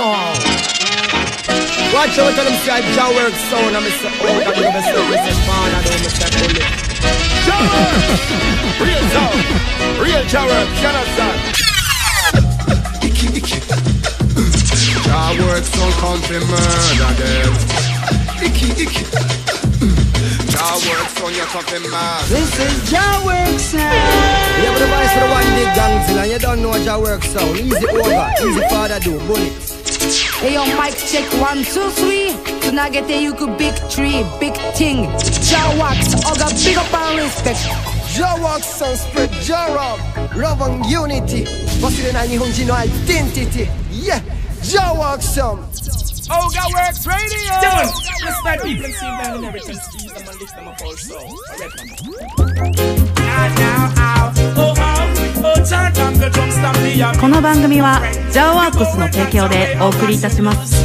sound. Watch out, tell them say I Jah work sound and me say oh, that me never say me say man, I don't me say bullet. Jah work, real sound, real Jah work, you understand? Jah work sound come to murder them. Icky, icky. Jah work sound you come to mad. This is Jah work sound. You have the voice for the one big and you don't know Jah work sound. Easy over, easy father do bullets. Hey yo, mic check one, two, three. Tonight get there, you could big tree, big thing. Jah wax, I got big up and respect. Jah work sound spread Jah love, love and unity. 忘れない日本人のアイデンティティ。Yeah, Jah work sound. Oga Works Radio! Come on, let's start people and sing down and everything. Squeeze them and lift them up also. Alright, man. Ah, now, ow. Oh, ow. Oh, この番組はジャオワークスの提供でお送りいたします。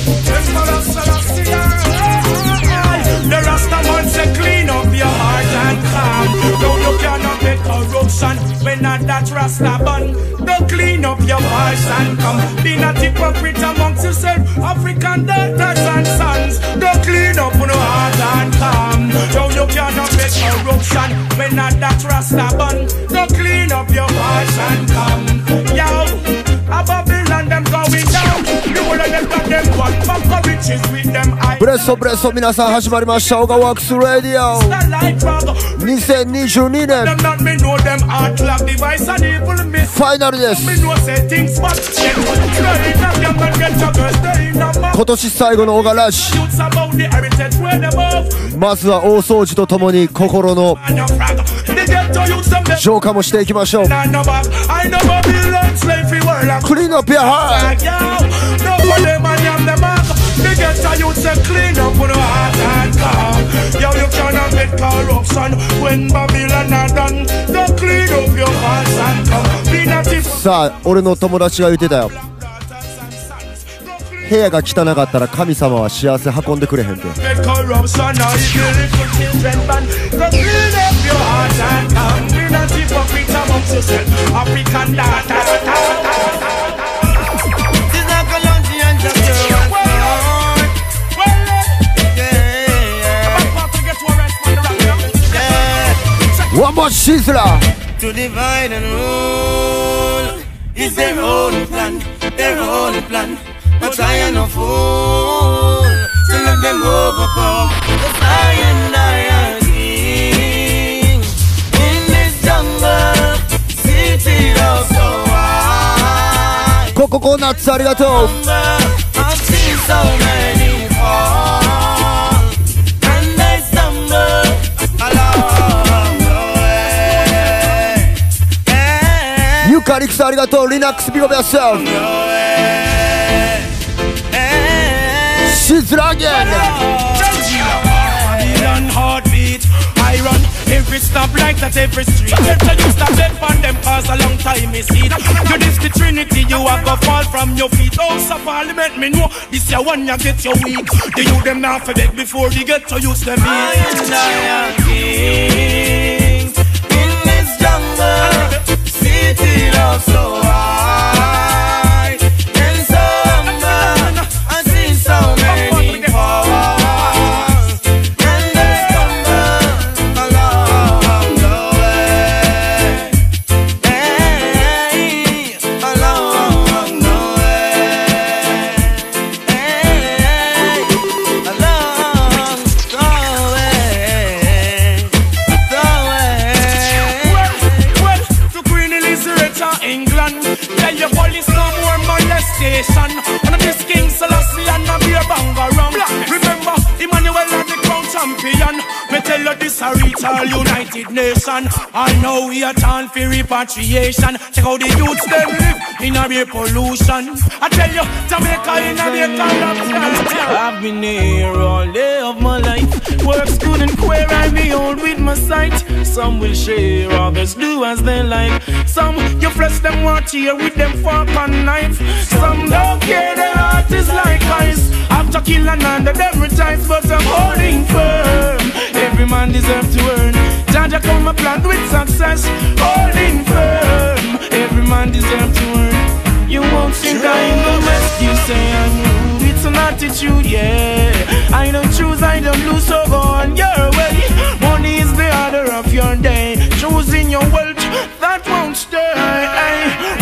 No, get corruption when not that Rasta bun. Don't clean up your voice and come. Be not hypocrite amongst yourself, African daughters and sons. Don't clean up your heart and calm. No, you cannot get corruption when not that Rasta bun. Don't clean up your voice and come. Yo, a Babylon them going down. ブレストブレスト皆さん始まりました。オガワークスラディオ。2022年。ファイナルです。今年最後のオガラッシュ。まずは大掃除とともに心の浄化もしていきましょう。クリーンアップやはい For them and them back. They get to youths them clean up with heart and calm. Yo, you cannot get corruption when Babylon are done. Don't clean up your hearts and come. Be not if さあ俺の友達が言ってたよ部屋が汚かったら神様は幸せ運んでくれへんて One more sizzler. To divide and rule is their only plan, their only plan. But I am no fool to let them overcome. Cause I and king in this jungle, city of so high. Coco I've seen so many. カリクスありがとうリナックスビゴベアセルシズラアゲン Babylon heartbeat I run every stop like that every street Get to you stop them on them cause a long time me see it You this the trinity you a go fall from your feet House of parliament me know this your one you get your weak The you them now for beg before they get to use them I jungle, city of so wide a reach all United Nation. I know we are time for repatriation. Check how the youths them live in a real pollution. I tell you, Jamaica in a real corruption. I've been here all day of my life. Works good and queer, I behold with my sight. Some will share, others do as they like. Some you flesh them want here with them fork and knife. Some don't care, their heart is like ice. After killing under them rejoice, but I'm holding firm. Every man deserves to earn. Jaja come a plan with success, holding firm. Every man deserves to earn. You won't think I'm the best. You say I'm attitude, yeah. I don't choose, I don't lose, so go on your way. Money is the order of your day. Choosing your wealth, that won't stay.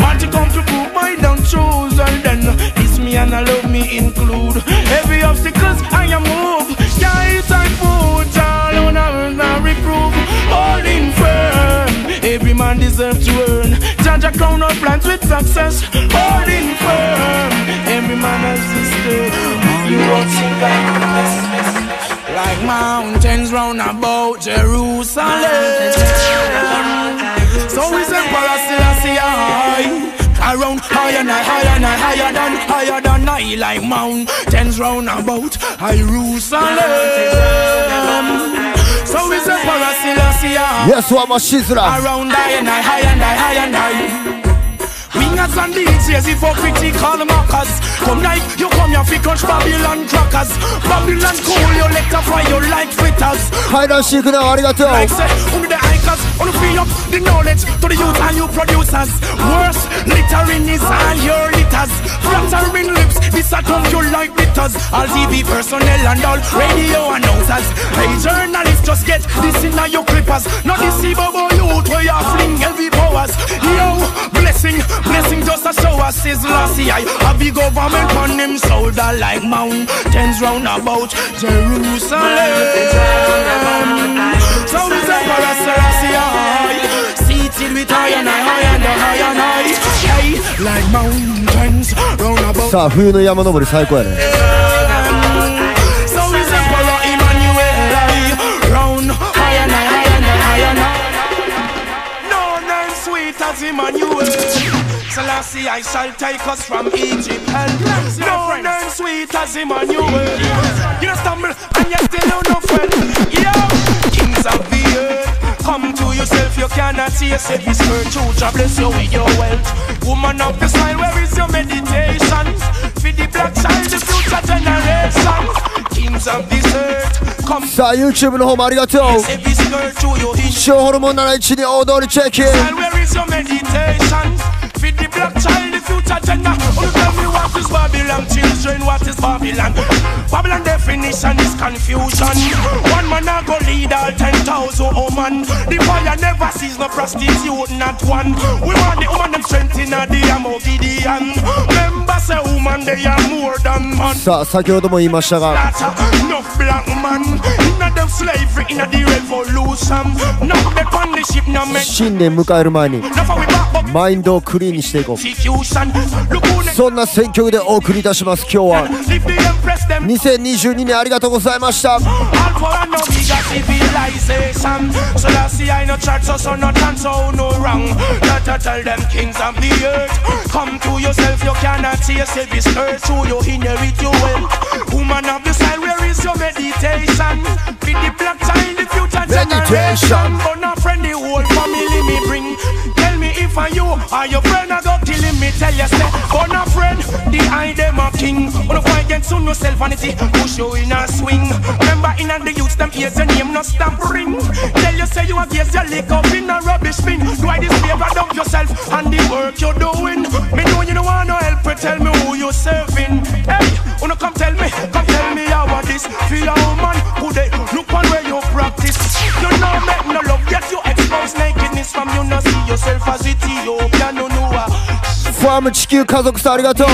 Want to come to prove I don't choose, and then it's me and I love me include. Every obstacles I am move. Deserves to earn. Judge crown of plans with success. Holding firm. Every man has his day. You I'm the best. Like mountains round about Jerusalem. So we say Parasilassi high. Around higher and higher and higher than higher than I like mountains round about Jerusalem. So we say Parasilassi high. Yes, what my shizra. Around higher and higher and higher and higher. Wingers and DJs, hypocritical mockers Come like, you come here fi crunch Babylon crackers Babylon cool, you let a fry you like fritters 階段していくなありがとう Like say, only the free up the knowledge To the youth and you producers. Worse, littering is all your litters. Flattering lips, this a come you like bitters All TV personnel and all radio announcers. Hey journalists, just get this in your clippers. Not bubble youth where you fling heavy powers. Yo, blessing, blessing just a show us is lossy I. Have the government on him shoulder like mountains round about Jerusalem. So we say Parasarasi high Seated with high and high and high and high Hey, like mountains round about さあ冬の山登り最高やね So we say Para Emmanuel high Round high and high and high and high No name sweet as Emmanuel Selassie I shall take us from Egypt And no name sweet as Emmanuel You don't stumble and you still don't know friend Yo, kings of the earth Come to yourself, you cannot taste it His virtue, Jah bless you with your wealth Woman of the style, where is your meditation? For the black child, the future generation Kings of this earth, come さあ YouTube の方もありがとう Say this girl to your history ショーホルモン71に大通りチェック Child, where is your meditation? Feed the black child, gender. Oh, tell me what is Babylon, children, what is Babylon? Babylon definition is confusion. One man a go lead all ten thousand woman. The fire never sees no prostitute, not one. We want the woman them strength in a ammo Gideon. Remember say woman they are more than man. さあ先ほども言いましたが Enough black man, 新年迎える前にマインドをクリーンにしていこうそんな選挙区でお送りいたします今日は。2022年ありがとうございました。Tell you say not friend the eye them a king. Wanna fight against on yourself vanity Push you in a swing. Remember in the youth them ears your name no stamp ring. Tell you say you against your lick up in a rubbish bin. Do I this favor dump yourself and the work you're doing? Me know you don't want no help but tell me who you're serving. Hey, wanna come tell me, come tell me how about this. For your woman who they look on where you practice. You know make no love yet you expose nakedness From you. Not see yourself as Ethiopian no know a ファーム地球家族さんありがとう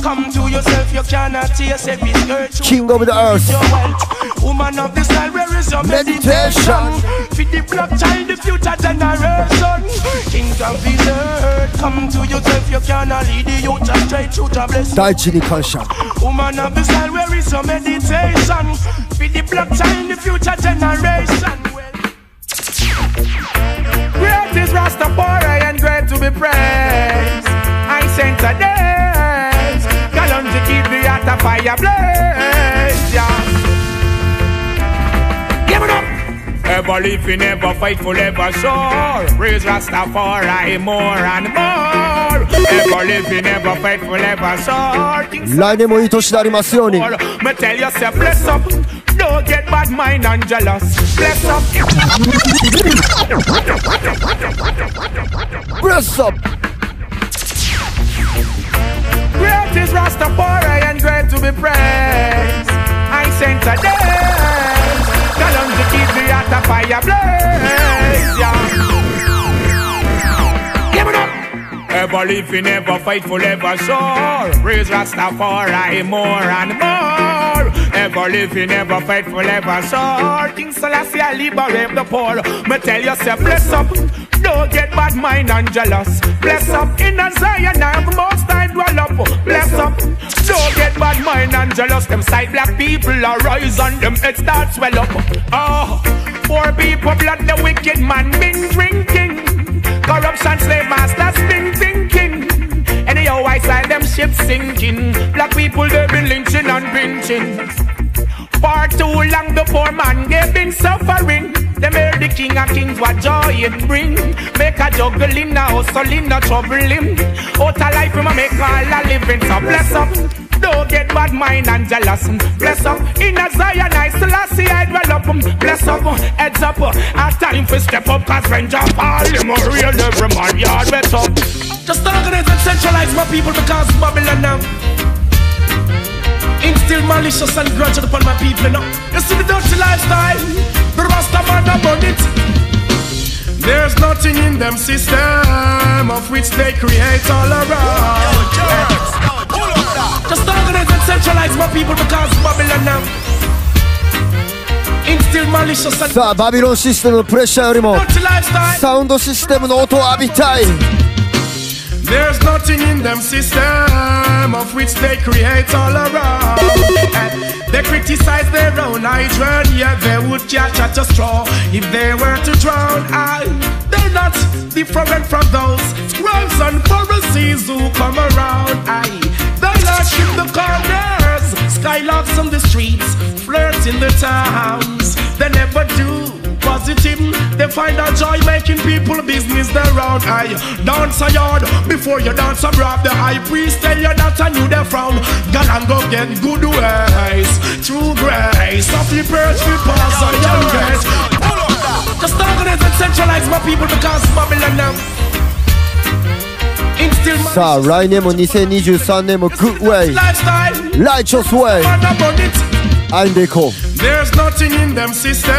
Come to yourself, you cannot taste every skirt. King of the earth Your wealth, woman of the style, where is your meditation? Feed the black child, the future generation. King of the earth, come to yourself, you cannot lead the youth astray. Truth to bless. 大地に感謝 Woman of the style, where is your meditation? Feed the black child, the future generation. Great is Rastafari and great to be praised. I sent a days. Galonji keep the heart of fire blaze. Yeah. Give it up. Ever living, ever faithful, ever sure. Praise Rastafari more and more. Ever living, ever faithful, ever sure. Things 来年もいい年でありますように me tell you, say, bless up. Don't get bad mind and jealous. Bless up. ブレ great is Rastafari and great to be praised. I sent a days. Them to keep the heart of fire blaze. Yeah. Give it up. Ever living, ever faithful, ever sure. Praise Rastafari more and more. Ever living, ever faithful, ever sure. King Selassie, I liberate the poor. Me tell yourself, bless up. Don't get bad mind and jealous. Bless up in a Zion, I'm most I dwell up. Bless up. Don't get bad mind and jealous. Them side black people are rise them head start swell up. Oh, poor people blood the wicked man been drinking. Corruption, slave masters been thinking. Anyhow, I saw them ships sinking. Black people, they been lynching and pinching. For too long, the poor man, they been suffering. Them hear the king of kings, what joy it bring. Make a juggle him now, hustle no trouble him. Out of life, him a make all a living. So bless up. Don't get bad mind and jealous. Bless up. In a Zion, I see I dwell up. Bless up. Heads up. A time for step up, cause ranger fall. Him a real every man yard wet up. Just organize and centralize my people because Babylon now. Instill malicious and grudge upon my people now. You see the dirty lifestyle. The Rasta man about it. There's nothing in them system of which they create all around. Just organize and centralize my people because Babylon now. Instill malicious and さあバビロンシステムのプレッシャーよりも dirty lifestyle. サウンドシステムの音を浴びたい There's nothing in them system of which they create all around. They criticize their own hydrant, yeah, they would catch at a straw if they were to drown. I, they're not different from those scribes and Pharisees who come around. I, in the corners, skylarks on the streets, flirt in the towns. They never do positive. They find a joy making people business their own. I dance a yard before you dance a rob. The high priest tell you that I knew they frown. God and go get good ways. True grace. Softly perch we pass on young grace. Just organize and centralize my people because Babylon now. さあ来年も2023年も Good Way. Righteous Way. 歩んでいこう There's nothing in them system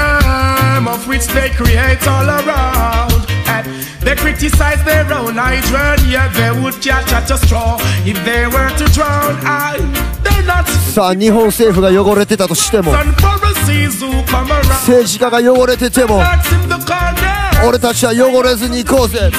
of which they create all around. And they criticize their own hydrant, yeah, they would catch at a straw if they were to drown. I, they're not さあ日本政府が汚れてたとしても.政治家が汚れてても俺たちは汚れずに行こうぜ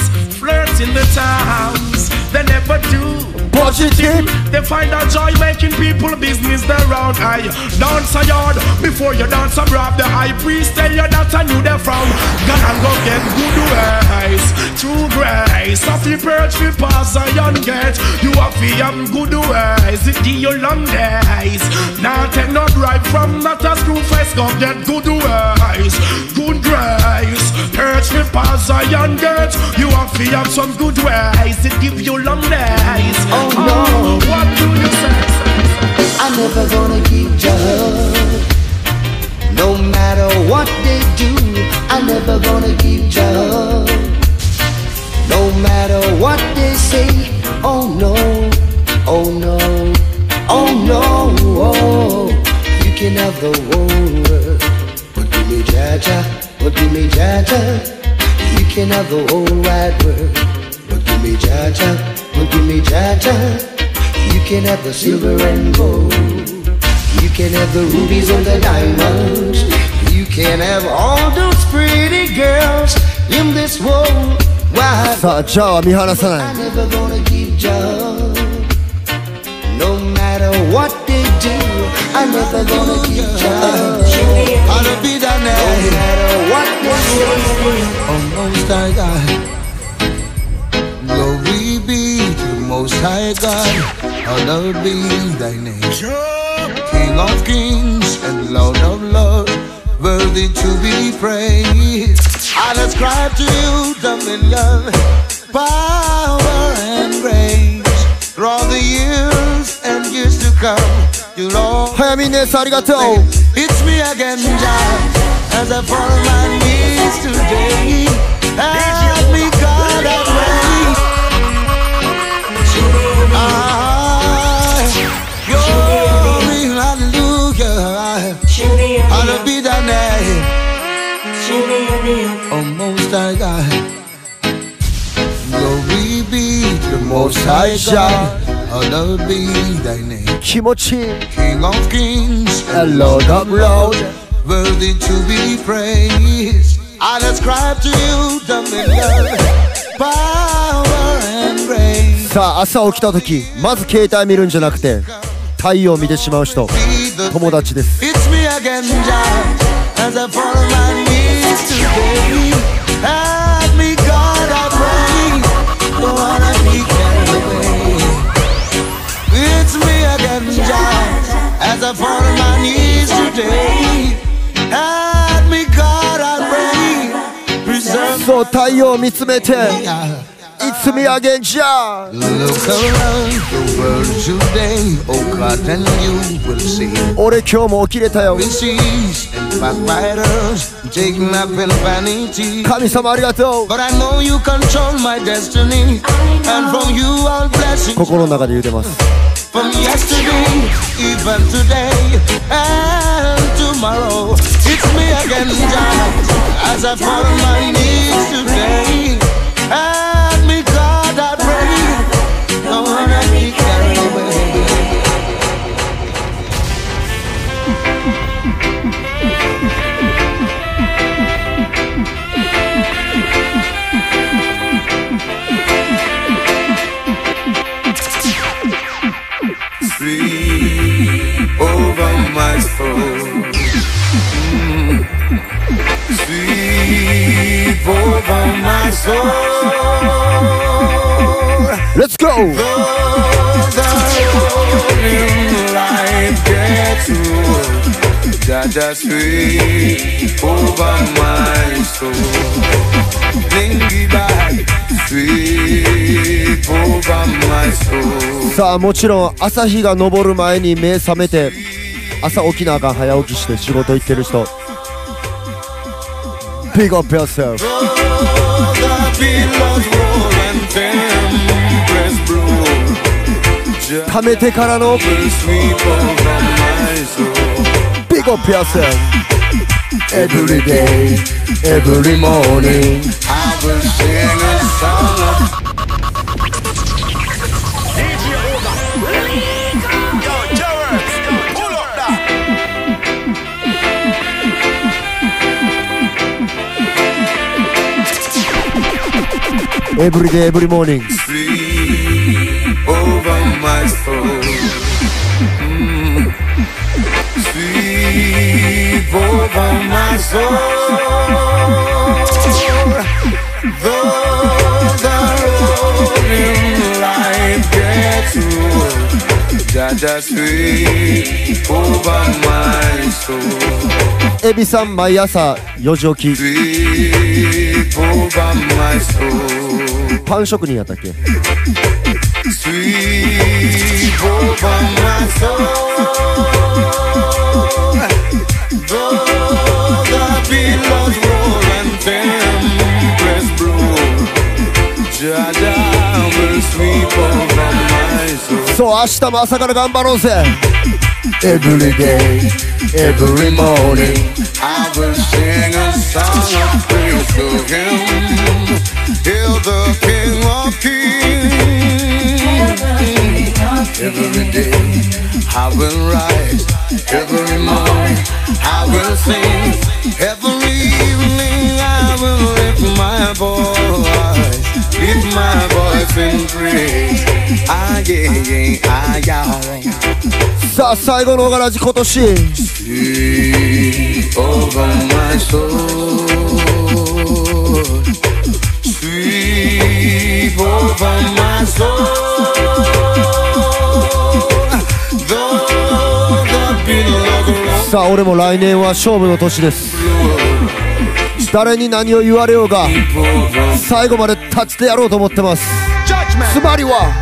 in the towns. They never do. Positive They find a joy making people business their own. I dance a yard before you dance a rob. The high priest tell you that I knew they frown. God and go get good ways, true grace. Of the perch we pass a young gate. You have to have good ways. It give you long days. Now take no bribe from that a screw face. Go get good ways, good grace. Perch we pass a young gate. You have to have some good ways. It give you long days. Oh, no. What do say? I'm never gonna give up. No matter what they do, I'm never gonna give up. No matter what they say, oh no, oh no, oh no. Oh, you can have the world, but give me Jaja, but. You can have the whole wide world, but give me Jaja, well, give me cha-cha. You can have the silver and gold. You can have the rubies and the diamonds. You can have all those pretty girls in this world. Why? 자, I'm never gonna give up. No matter what they do, I'm never gonna give up. I'll be that No matter what they do, almost I die. Most High God, hallowed be thy name. King of kings and Lord of lords, worthy to be praised. I ascribe to you dominion, power and grace. Through all the years and years to come, you Lord. It's me again, John. as I fall on my knees today. Hallowed be thy name. Oh, most high God. Glory be to the most high God. Hallowed be thy name. 気持ちいい King of kings And Lord of lords worthy to be praised. I ascribe to you dominion, power, and grace. さあ朝起きた時まず携帯見るんじゃなくて太陽見てしまう人友達です。太陽を見つめて。It's me again じゃ Look around the world today, oh God, and you will see. 俺今日も起きれたよ.神様ありがとう.心の中で言うてます From yesterday, even today, and tomorrow. It's me again, Jah, as I fall on my knees today. My soul. Let's go! Though the road in life gets rough, Jaja sweep over my soul. Blingy back, sweep over my soul. さあもちろん朝日が昇る前に目覚めて朝起きなあかん早起きして仕事行ってる人 Big up yourself The billows roll and tempests blow. 貯めてからの Will sweep over my soul. Big up yourself Every day Every morning Every day Every morning sweep over my soul. Mm. Sweep over my soul. Though the road in life gets rough, Jaja sweep over my soul. エビさん毎朝4時起き パン職人やったっけそう明日も朝から頑張ろうぜ Every day Every morning I will sing a song of praise to Him. Hail the King of Kings. Every day I will rise. Every morning I will sing. Every evening I will lift my voice. Lift my voice in praise. Ah, yeah, yeah, ah, yeah. さあ最後のオガラジ今年 Sweep over my soul. The billows さあ俺も来年は勝負の年です誰に何を言われようが最後まで立ちてやろうと思ってます.つまりは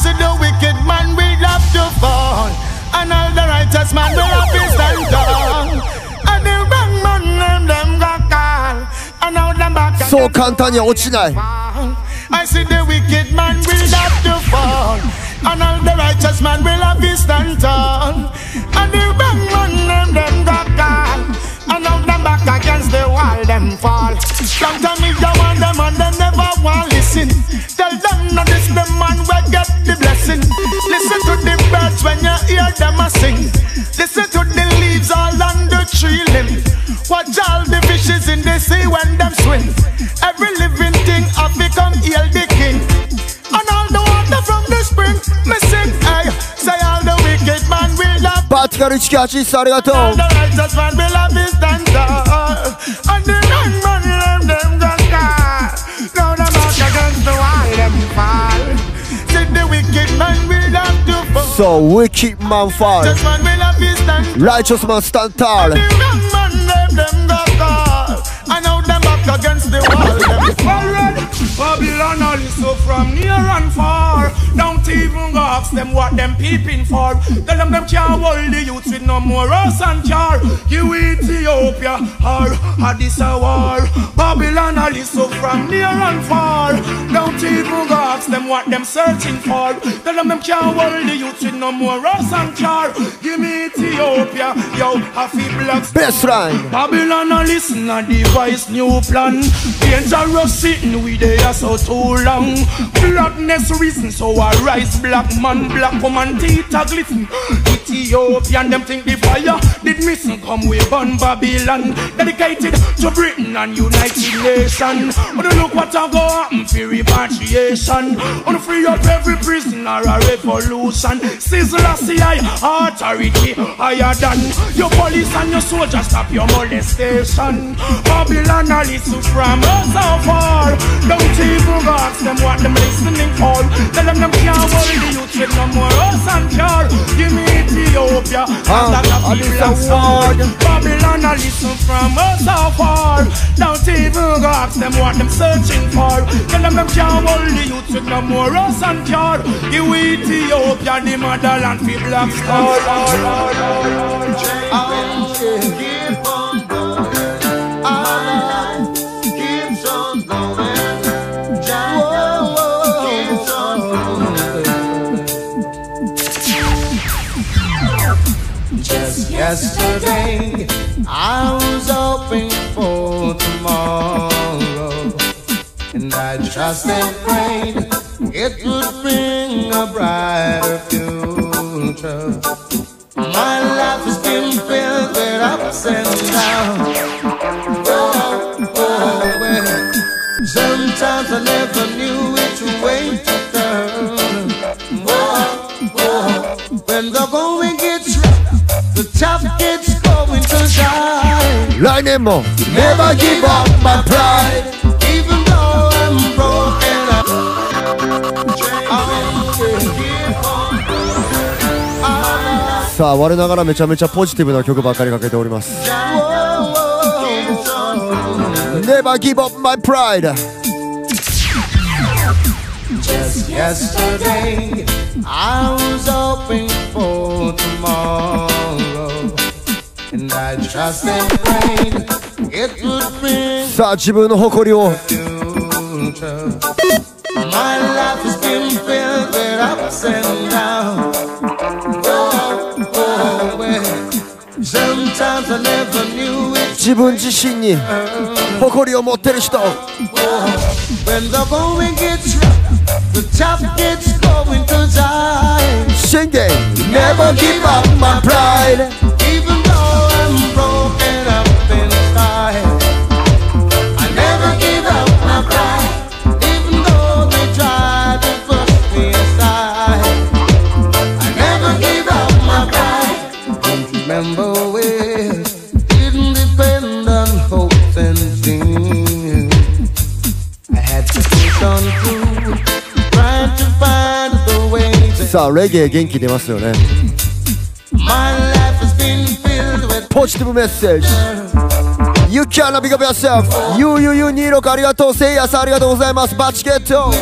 said the wicked man will have to fall, and all the righteous man will have to stand tall. そう簡単には落ちない I see the wicked man will have to fall, and all the righteous man will have to stand tall. And the wrong man them them got gone. And now them back against the wall, them fall. Long time me you want them and they never want listen. Tell them not this the man will get the blessing. Listen to the birds when you hear them a sing. Listen to the leaves all on the tree limb. Watch all the fishes in the sea when them swim. Every living thing have become king. And all the water from the spring, me sing, hey, say all the wicked man love. Richkachi, All the righteous man love dancer. And the young man love them just. Now the mark against the wall, them fall. The wicked man love to fall. So wicked man fall. Righteous man stand tall. And the young man wall them fall. Babylon all is so from near and far. Don't even go ask them what them peeping for. Tell them them can't hold the youth with no more us and char. You Ethiopia or Addis a war. Babylon a so from near and far. Don't even go ask them what them searching for. Tell them them can't hold the youth with no more us and char. Give me Ethiopia, yo, happy blocks. Best line. Babylon a listen a device new plan. Dangerous sitting we there so too long. Blackness reason so I alright rise black man Black woman teeth a glisten Ethiopian them think the fire Did missing come we burn Babylon Dedicated to Britain and United Nations. Wanna look what a go happen for repatriation. Wanna free up every prisoner a revolution. Sizzle a CI authority higher than Your police and your soldiers. Stop your molestation. Babylon a listen from us so far Don't even ask them what them listening for. Tell them them can't people Babylon listen from us Don't even go ask them what them searching for. Tell them them can't hold the youth with no more and Give Ethiopia the motherland for black star. Keep on going. Yesterday, I was hoping for tomorrow, and I trusted and prayed it would bring a brighter future. My life has been filled with ups and downs. 来年も Never give up my pride, even though I'm broken up. さあ我ながらめちゃめちゃポジティブな曲ばかりかけております Never give up my pride Just yesterday, I was hoping for tomorrow, さあ自分の誇りを自分自身に誇りを持ってる人宣言 Never さあレゲエ元気出ますよね。ポジティブメッセージ You can't be yourselfUUU26 ありがとう。せいやさんありがとうございます。バチケット。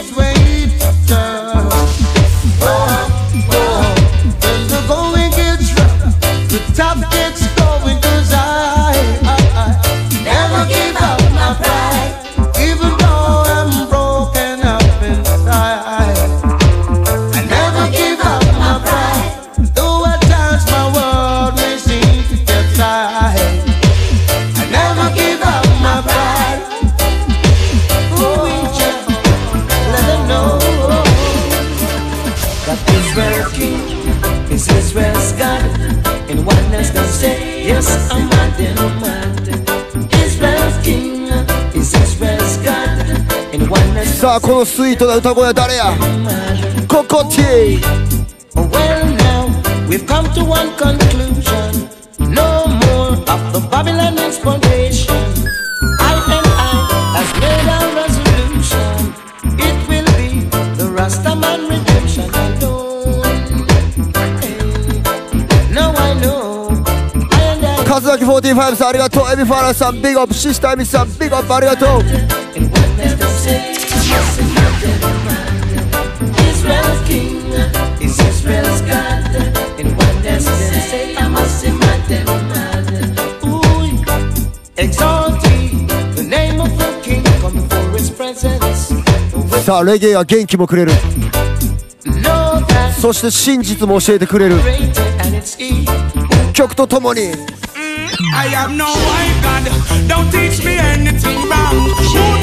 あこのスイートな歌声は誰やココティ Well, now we've come to one conclusion. No more of the Babylon exploitation. I and I has made our resolution. It will be the Rastaman redemption alone. Hey. Now I know. I and I 数崎45さんありがとうエビファーラさんビッグアップシスターエミさんビッグアップありがとう さあレゲエは元気もくれるそして真実も教えてくれる曲とともに I have no white God, don't teach me anything wrong.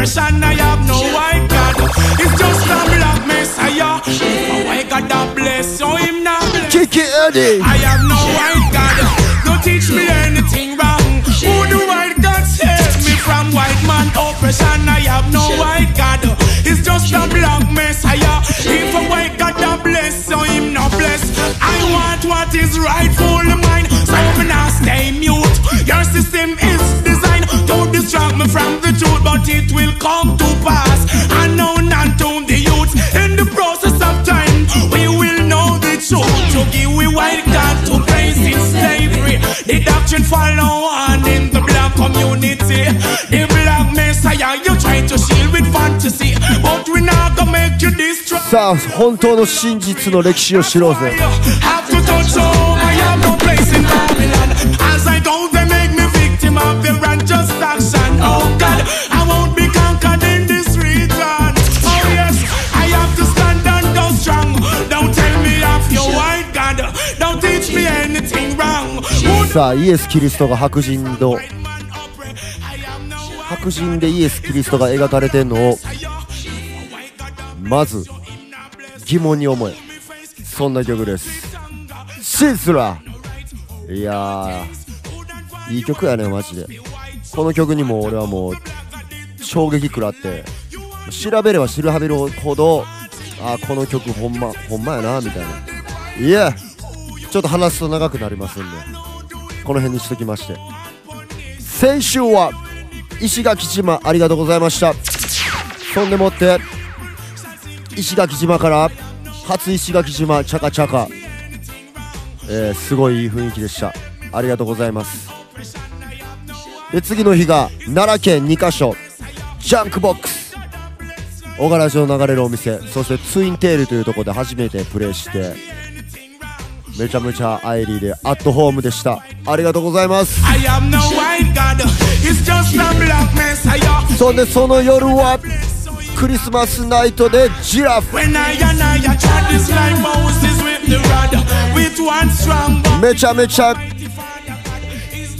oppression, I have no white God. It's just a black messiah. If a white God bless, so him not bless. Kick it, Eddie. I have no white God. Don't teach me anything wrong. Who do white God save me from white man oppression? I have no white God. It's just a black messiah. If a white God bless, so him not bless. I want what is rightful mine. So I'm not stay mute. Your system is distract me from the truth, but it will come to pass. I know none to the youth. In the process of time, we will know the truth. To give we white God to praise in slavery. The doctrine follow on in the black community. The black messiah you try to shield with fantasy, but we not gonna make you destroy. さあ本当の真実の歴史を知ろうぜ Have to touch home, I have no place in Babylon. さあイエス・キリストが白人の白人でイエス・キリストが描かれてんのをまず疑問に思え。そんな曲です。シスラ。いやーいい曲やねマジで。この曲にも俺はもう衝撃食らって。調べれば知るはべるほどあこの曲ほんまほんまやなみたいな。いやちょっと話すと長くなりますんで。この辺にしときまして。先週は石垣島ありがとうございました。そんでもって石垣島から初石垣島チャカチャカ、えーすごいいい雰囲気でした。ありがとうございます。で次の日が奈良県2カ所ジャンクボックス。小柄城流れるお店。そしてツインテールというところで初めてプレイして。めちゃめちゃアイリーでアットホームでした。ありがとうございます。そんでその夜はクリスマスナイトでジラフ。めちゃめちゃ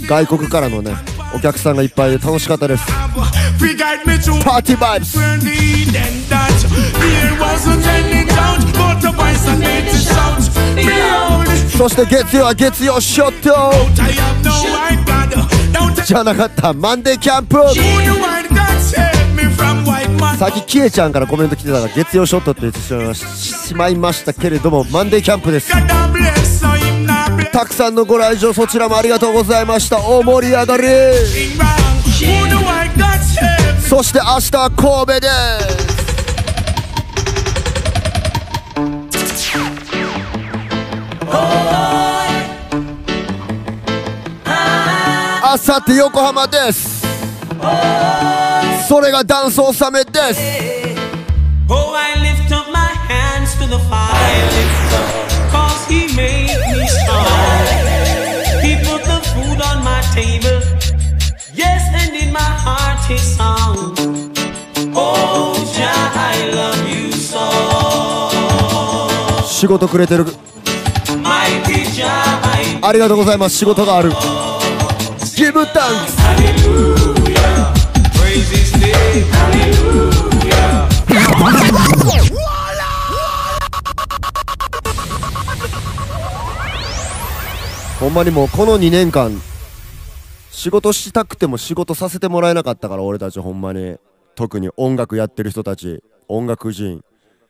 外国からのねお客さんがいっぱいで楽しかったです。パーティーバイブス。そして月曜は月曜ショット。じゃなかったマンデーキャンプ。さっきキエちゃんからコメント来てたが月曜ショットって言ってしまいましたけれどもマンデーキャンプです。たくさんのご来場そちらもありがとうございました。大盛り上がり。そして明日は神戸です。あさって横浜です。それがダンス納めです。Oh, I lift up my hands to the Father, table, yes, and in my heart His song. Oh, Jah, I love you so. 仕事くれてるありがとうございます仕事がある Give thanks Hallelujah. Praise His name. Hallelujah. ほんまにもうこの2年間仕事したくても仕事させてもらえなかったから俺たちほんまに。特に音楽やってる人たち音楽人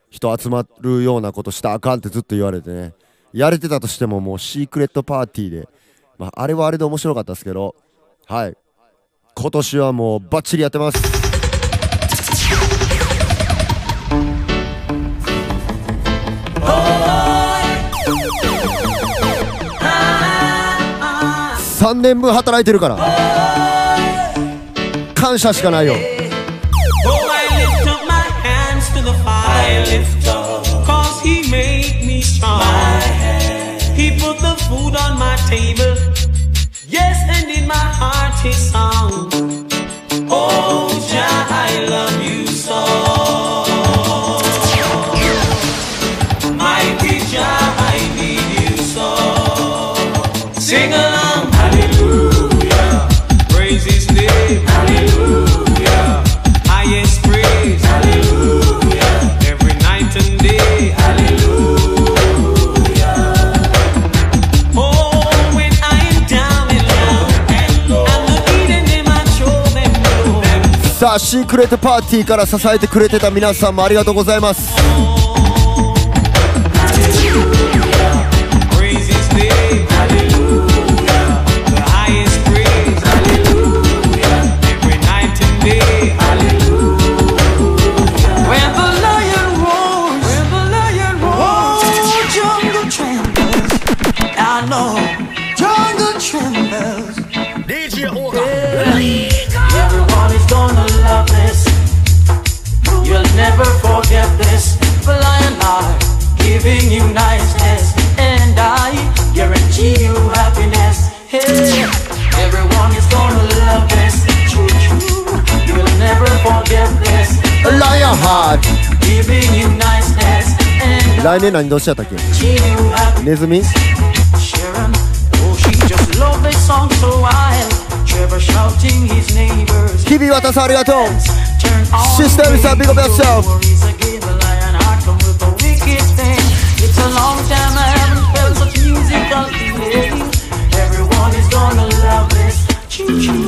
人集まるようなことしたらあかんってずっと言われてね。やれてたとしてももうシークレットパーティーで、まあ、あれはあれで面白かったですけど。はい。今年はもうバッチリやってます。3年分働いてるから。感謝しかないよ。Oh, Jah, I lift up my シークレットパーティーから支えてくれてた皆さんもありがとうございます。And 来年何年やったっけ guarantee you happiness. ネズミ Sharon, oh, she just loved this song so wild. Trevor shouting his neighbors. 日々渡さんありがとう Turn on Sister Elsa, big up yourself. Worries again, the lion heart come with a wicked thing. It's a long time I haven't felt such musical feeling. Everyone is gonna love this. Choo choo,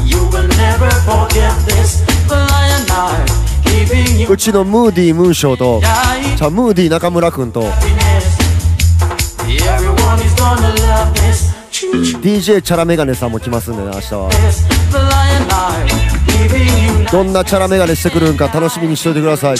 うちのムーディー・ムーンショーとじゃムーディー中村君と DJ チャラメガネさんも来ますんでね明日は。どんなチャラメガネしてくるんか楽しみにしておいてください。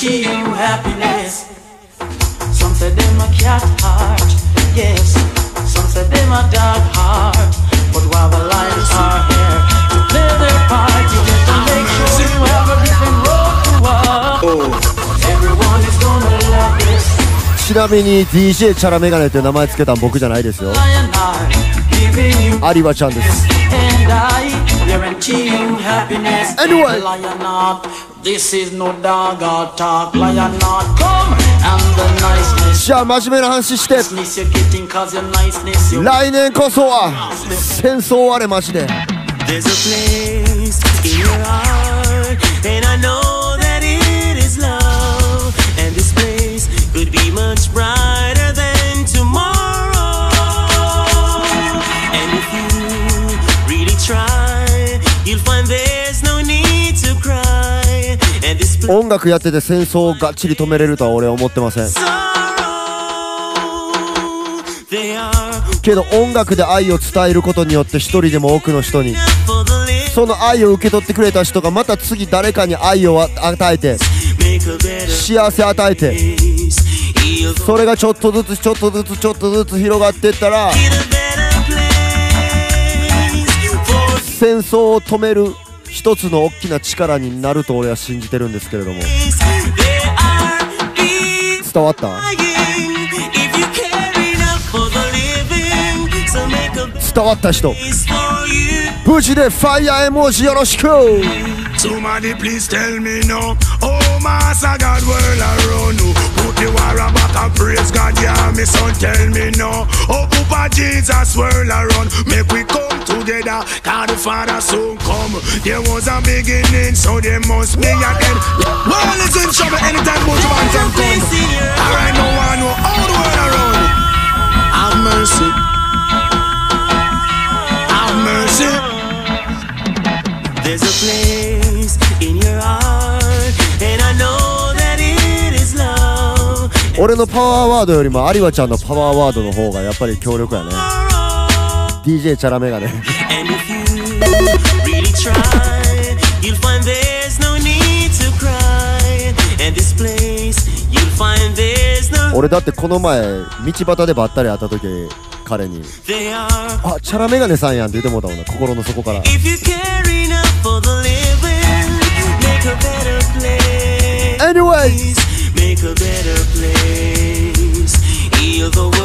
ちなみに DJ チャラメガネって名前つけたん僕じゃないですよ。アリバちゃんです。Anyway じゃあ真面目な話して。来年こそは戦争あれマジで。音楽やってて戦争をがっちり止めれるとは俺は思ってません。けど音楽で愛を伝えることによって一人でも多くの人にその愛を受け取ってくれた人がまた次誰かに愛を与えて幸せを与えてそれがちょっとずつちょっとずつちょっとずつ広がってったら戦争を止める一つの大きな力になると俺は信じてるんですけれども。伝わった？伝わった人。無事でファイヤーエ絵文字よろしく、Master God, world around you. Put the war back and praise God, yeah, me son, tell me now. Oh, Papa Jesus, world around. Make we come together. God the Father soon come. There was a beginning, so there must be an end. World is in trouble anytime Bush man can come. Alright, no one know all the world around. Have mercy. Have mercy. There's a place 俺のパワーワードよりも有馬ちゃんのパワーワードの方がやっぱり強力やね。DJ チャラメガネ。俺だってこの前道端でばったり会った時彼に。あチャラメガネさんやんって言ってもうたもんな心の底から。If make a better place. Heal the world.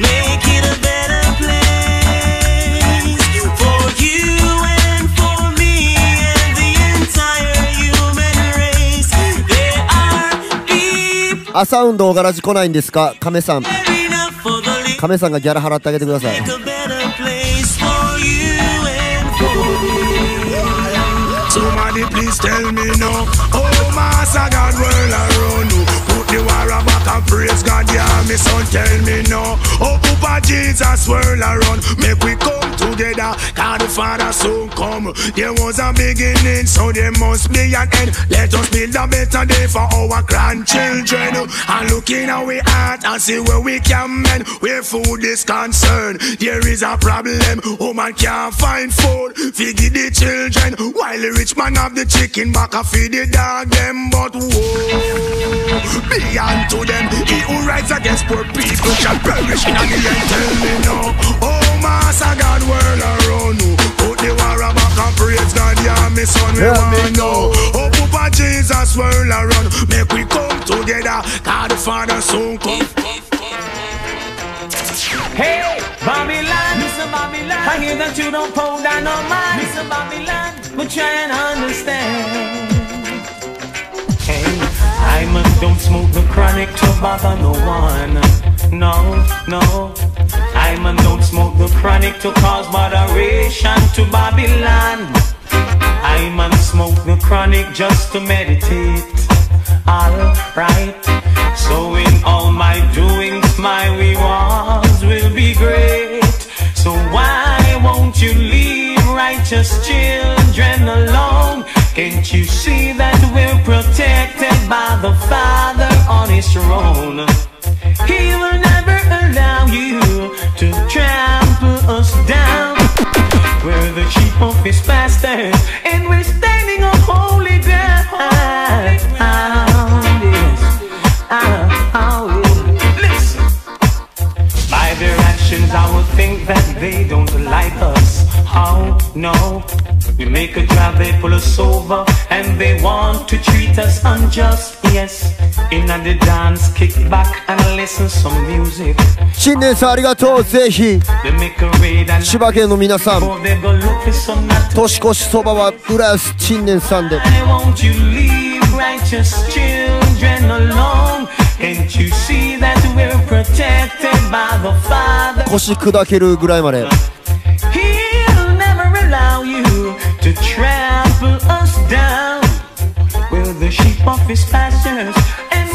Make it a better place for you and for me and the entire human race. There are people アサウンドオガラジ来ないんですか亀さん.亀さんがギャラ払ってあげてください Somebody please tell me no. Oh, Master God, world around you. Put the war back and praise God, yeah, me son, tell me now. Oh, Papa Jesus, world around. Make we come together. God the Father soon come. There was a beginning, so there must be an end. Let us build a better day for our grandchildren. And look in our heart and see where we can mend. Where food is concerned, there is a problem. Woman can't find food. Feed the children. While the rich man have the chicken back, I feed the dog them. But whoa, be unto them. He who rides against poor people shall perish in the end. Tell me now. Oh, Master God, world around you. Put the war back and praise God, yeah, me son, we Yeah, want me know. Oh, Papa Jesus, world around. Make we come together. God the Father soon come. Hey, Babylon, Mr. Babylon. I hear that you don't pull down no mind, Mr. Babylon. But try and understand. I man don't smoke the chronic to bother no one. No, no. I man don't smoke the chronic to cause moderation to Babylon. I man smoke the chronic just to meditate. Alright. So in all my doings, my rewards will be great. So why won't you leave righteous children alone? Can't you see that we're protected by the Father on his throne? He will never allow you to trample us down. We're the sheep of his pastors, and we're standing on holy ground. Listen. By their actions, I would think that they don't like us. Oh no. We make a drive, they pull us over, and they want to treat us unjust. Yes. In the dance, kick back and listen some music. 新年さんありがとうぜひ千葉県の皆さん.年越しそばは浦安新年さんで righteous children alone? Can't you see that we're protected by the Father? 腰砕けるぐらいまで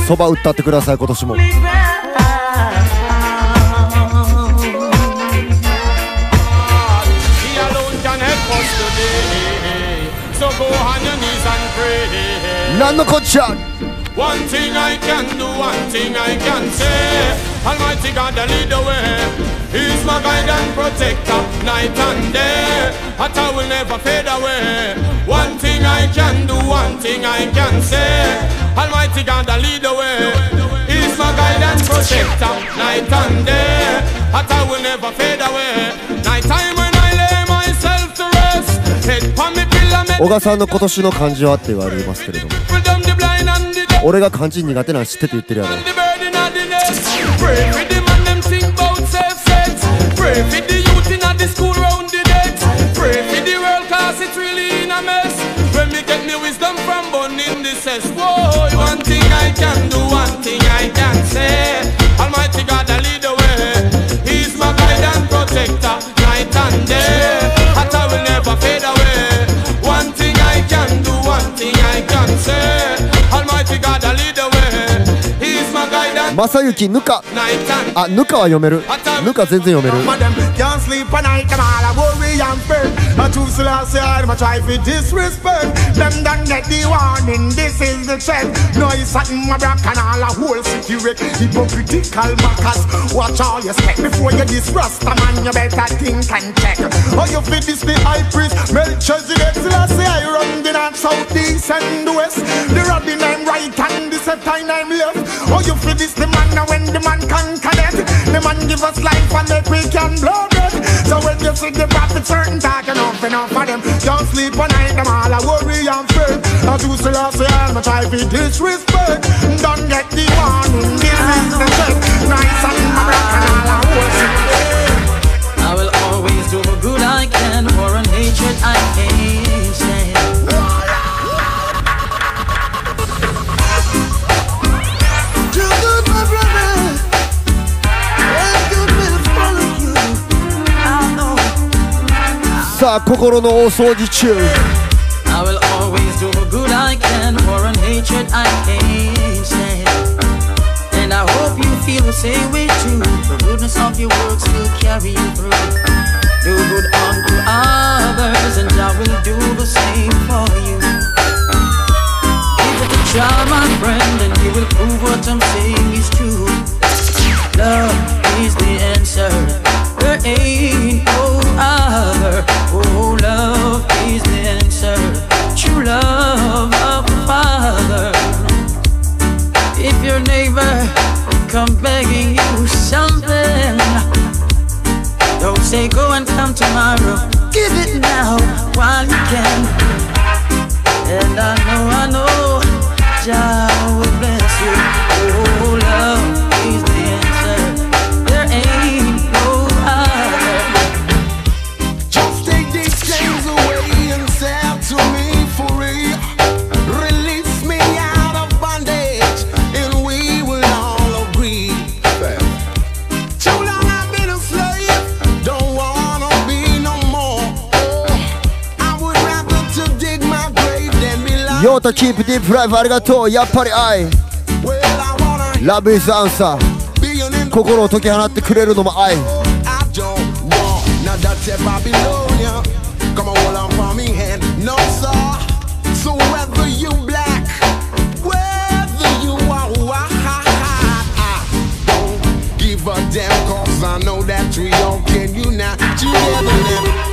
そば歌ってください今年も holy ground. He alone can help us today. So go on your knees and pray. なんのこっちゃ One thing I can do, one thing I can say Almighty God, I lead the way He's my guide and protector, night and day But I will never fade away One thing I can do, one thing I can say Almighty God, I lead the way He's my guide and protector, night and day But I will never fade away Night time when I lay myself to rest Head on me pillow 小賀さんの今年の漢字はって言われますけれども俺が漢字苦手なん知ってて言ってるやろ The burden of the nest. Pray for the man them think about safe sex. Pray for the youth in the school round the decks. Pray for the world cause it's really in a mess. When me get me wisdom from burning the cess. Whoa, one thing I can do, one thing 正幸ぬか。night and あぬかは読める。ぬか全然読める man, now when the man conquer it, the man give us life and that we can blow it. So when you see the prophet certain talking off and off of them, don't sleep at night, them all I worry and fear. I do still I say I'm a try to disrespect, don't get the warning. さあ心の大掃除中 I will always do the good I can for an hatred I can't stand. And I hope you feel the same way too. The goodness of your works will carry you through. Do good unto others, and I will do the same for you. Give it a try, my friend, and you will prove what I'm saying is true. Love is the answer. There ain't no other. Oh, love is the answer. True love of the Father. If your neighbor come begging you something, don't say go and come tomorrow. Give it now while you can. And I know, I know, Jah will bless you. Oh, love than be like. ヨータキープディープライフありがとうやっぱり愛 Well, I wanna ラブイズアンサー be an 心を解き放ってくれるのも愛 don't want now that's a Babylonia. Come on, hold on for me and no sir. So whether you black, whether you are white, don't give a damn cause I know that we all can unite together now.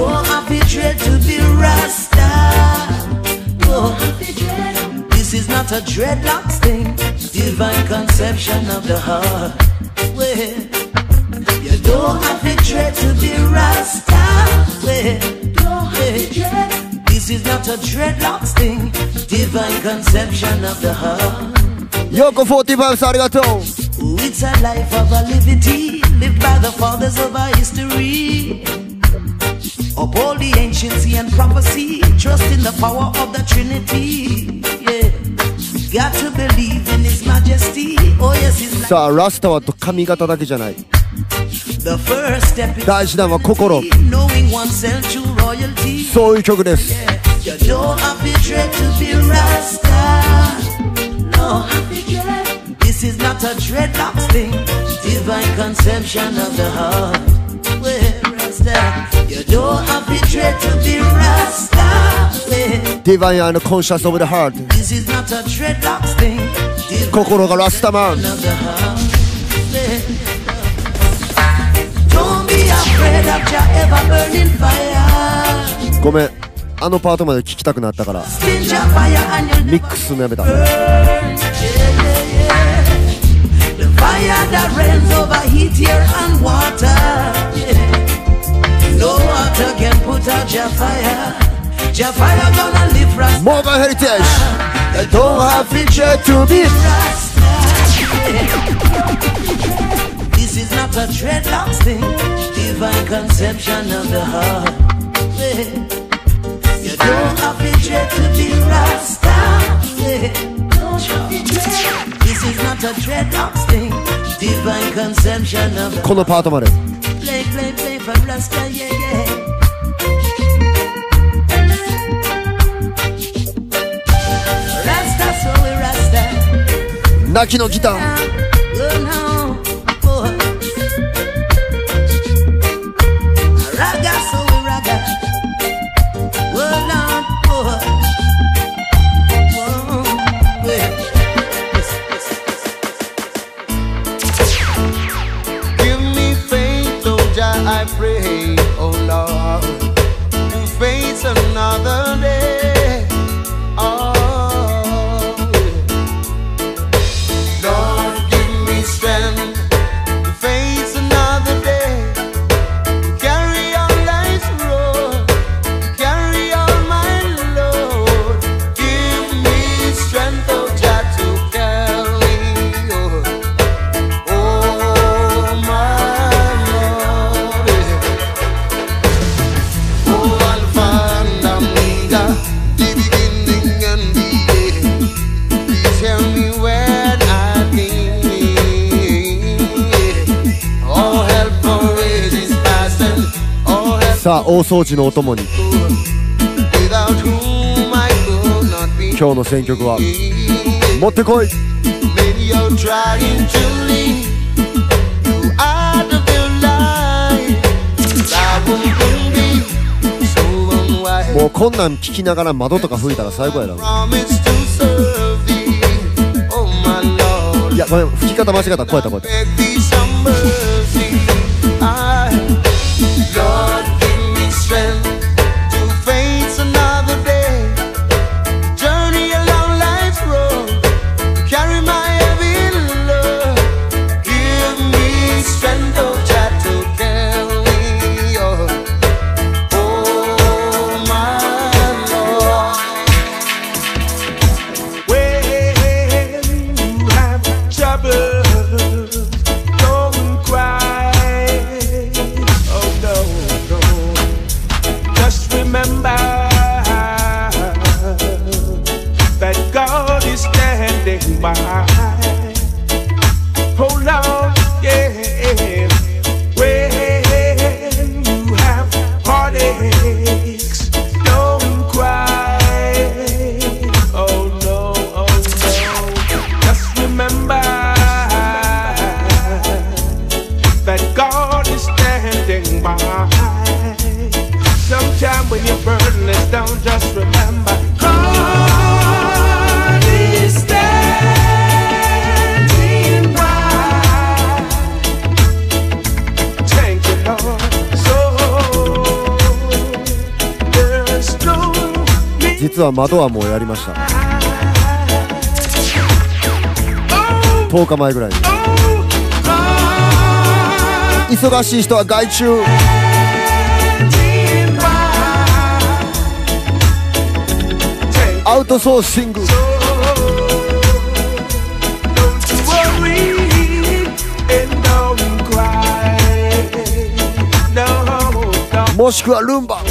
Don't have happy dread to be Rasta. No. This is not a dreadlocks thing. Divine conception of the heart. Well, you don't have to dread to be Rasta. Well. This is not a dreadlocks thing. Divine conception of the heart. Yoko 45, Vibes, arigato. Ooh, it's a life of a liberty, lived by the fathers of our history. Uphold the anciency and prophecy, trust in the power of the Trinity. Yeah, got to believe in His Majesty. Oh yes, His さあラスタはと髪型だけじゃない the first step is 大事なのは心 knowing oneself true royalty. そういう曲です You don't have to dread to be Rasta. don't have to dread. This is not a dreadlocks thing. Divine conception of the heart. Where Rasta? You don't have to dread to be Rasta. Where ディヴァインアンドコンシャスオブ the heart This is not a dreadlocks thing. Divine 心がラスタマン of the heart. Where Don't be afraid of your ever burning fire. ごめんあのパートまで聞きたくなったから Spin your fire and you'll ミックスするのやめた burn. Yeah, yeah, yeah. The fire that rains over heat, air, and water. Yeah. No water can put out your fire. Your fire gonna live right. Mother Heritage. They don't have feature to be Rasta. This is not a dreadlocks thing. Divine conception of the heart. You don't have feature to be Rasta. This is not a dreadlocks thing. Divine conception of the heart. Play, play, play. 泣きのギター。Father 大掃除のお供に。今日の選曲は持ってこい。もうこんなん聞きながら窓とか吹いたら最高やな。いやごめ吹き方間違った。こうやったこうやった。実は窓はもうやりました10日前ぐらいに忙しい人は外注アウトソーシング and don't cry. No, no. もしくはルンバ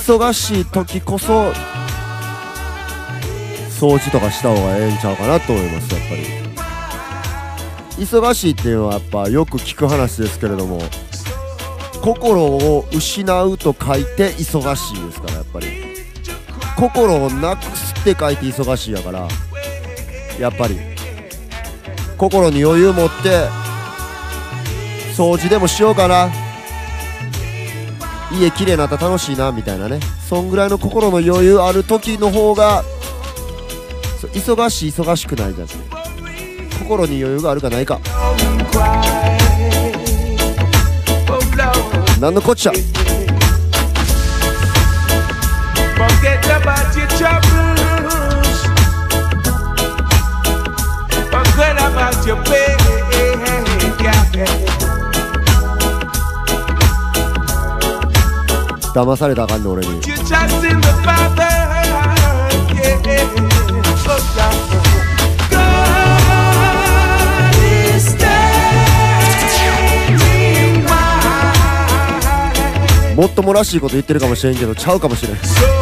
忙しい時こそ掃除とかした方がええんちゃうかなと思いますやっぱり。忙しいっていうのはやっぱよく聞く話ですけれども心を失うと書いて忙しいですからやっぱり。心をなくすって書いて忙しいやからやっぱり。心に余裕持って掃除でもしようかな。家綺麗になった楽しいなみたいなね。そんぐらいの心の余裕ある時の方が忙しい忙しくないじゃん。心に余裕があるかないか。なんのこっちゃ。騙されたあかんね俺に。もっともらしいこと言ってるかもしれんけどちゃうかもしれん。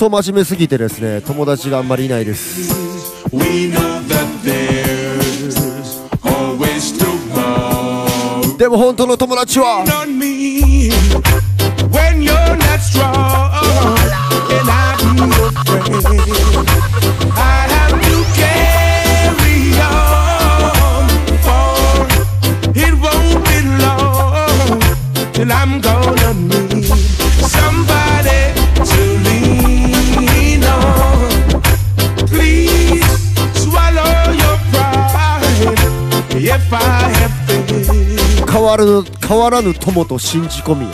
ソ真面目すぎてですね友達があんまりいないです We know that there's always tomorrow. でも本当の友達は on me when you're not strong and I'm 変わる変わらぬ友と信じ込み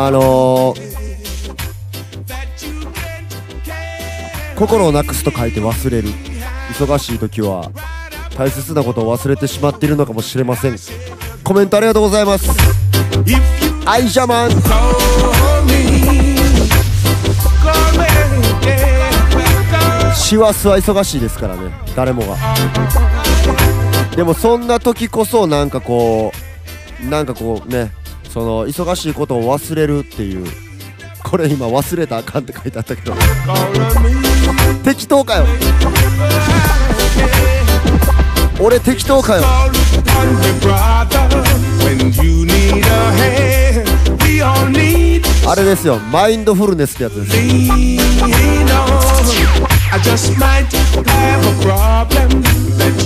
あのー心をなくすと書いて忘れる。忙しい時は大切なことを忘れてしまっているのかもしれません。コメントありがとうございます。アイジャマン。師走は忙しいですからね。誰もが。でもそんな時こそなんかこうなんかこうねその忙しいことを忘れるっていう。これ今忘れたらあかんって書いてあったけど。適当かよ。俺適当かよ。あれですよ。マインドフルネスってやつです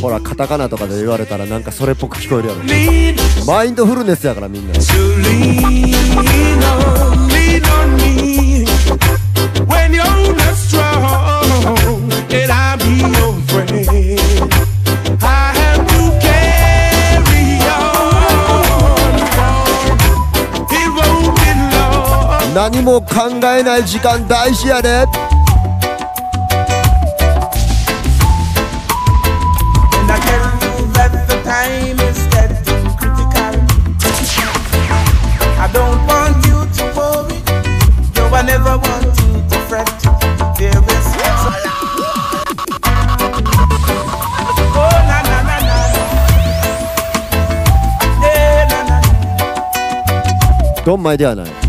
ほらカタカナとかで言われたらなんかそれっぽく聞こえるやろ。マインドフルネスやからみんな。何も考えない時間大事やで、ょんまいではない。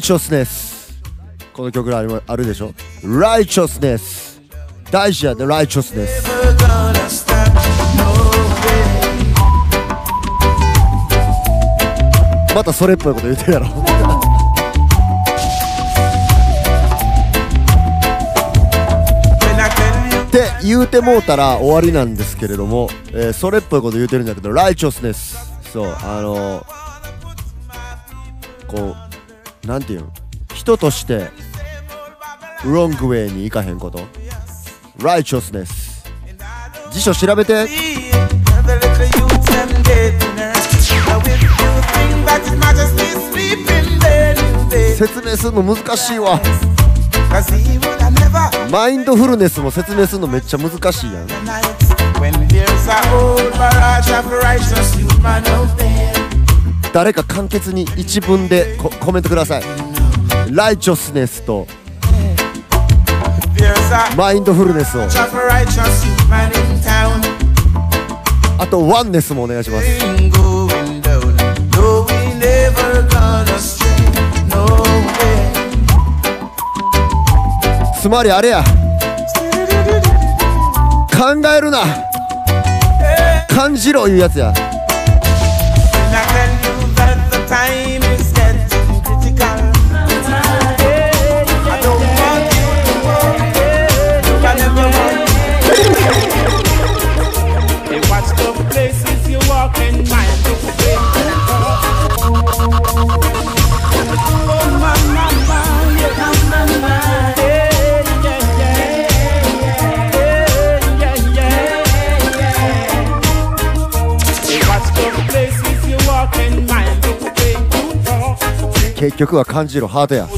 イチョスネスこの曲があるでしょ？ライチョスネス大事やでライチョスネスまたそれっぽいこと言ってるやろ。って言うてもうたら終わりなんですけれども、えーそれっぽいこと言うてるんだけどライチョスネスそうあのこうなんていう人としてロングウェイに行かへんこと？ライチョスネス辞書調べて。説明するの難しいわ。マインドフルネスも説明するのめっちゃ難しいやん。誰か簡潔に一文でコ,コメントください。ライチョスネスとマインドフルネスを。あとワンネスもお願いします。つまりあれや。考えるな。感じろいうやつや。結局は感じるハートや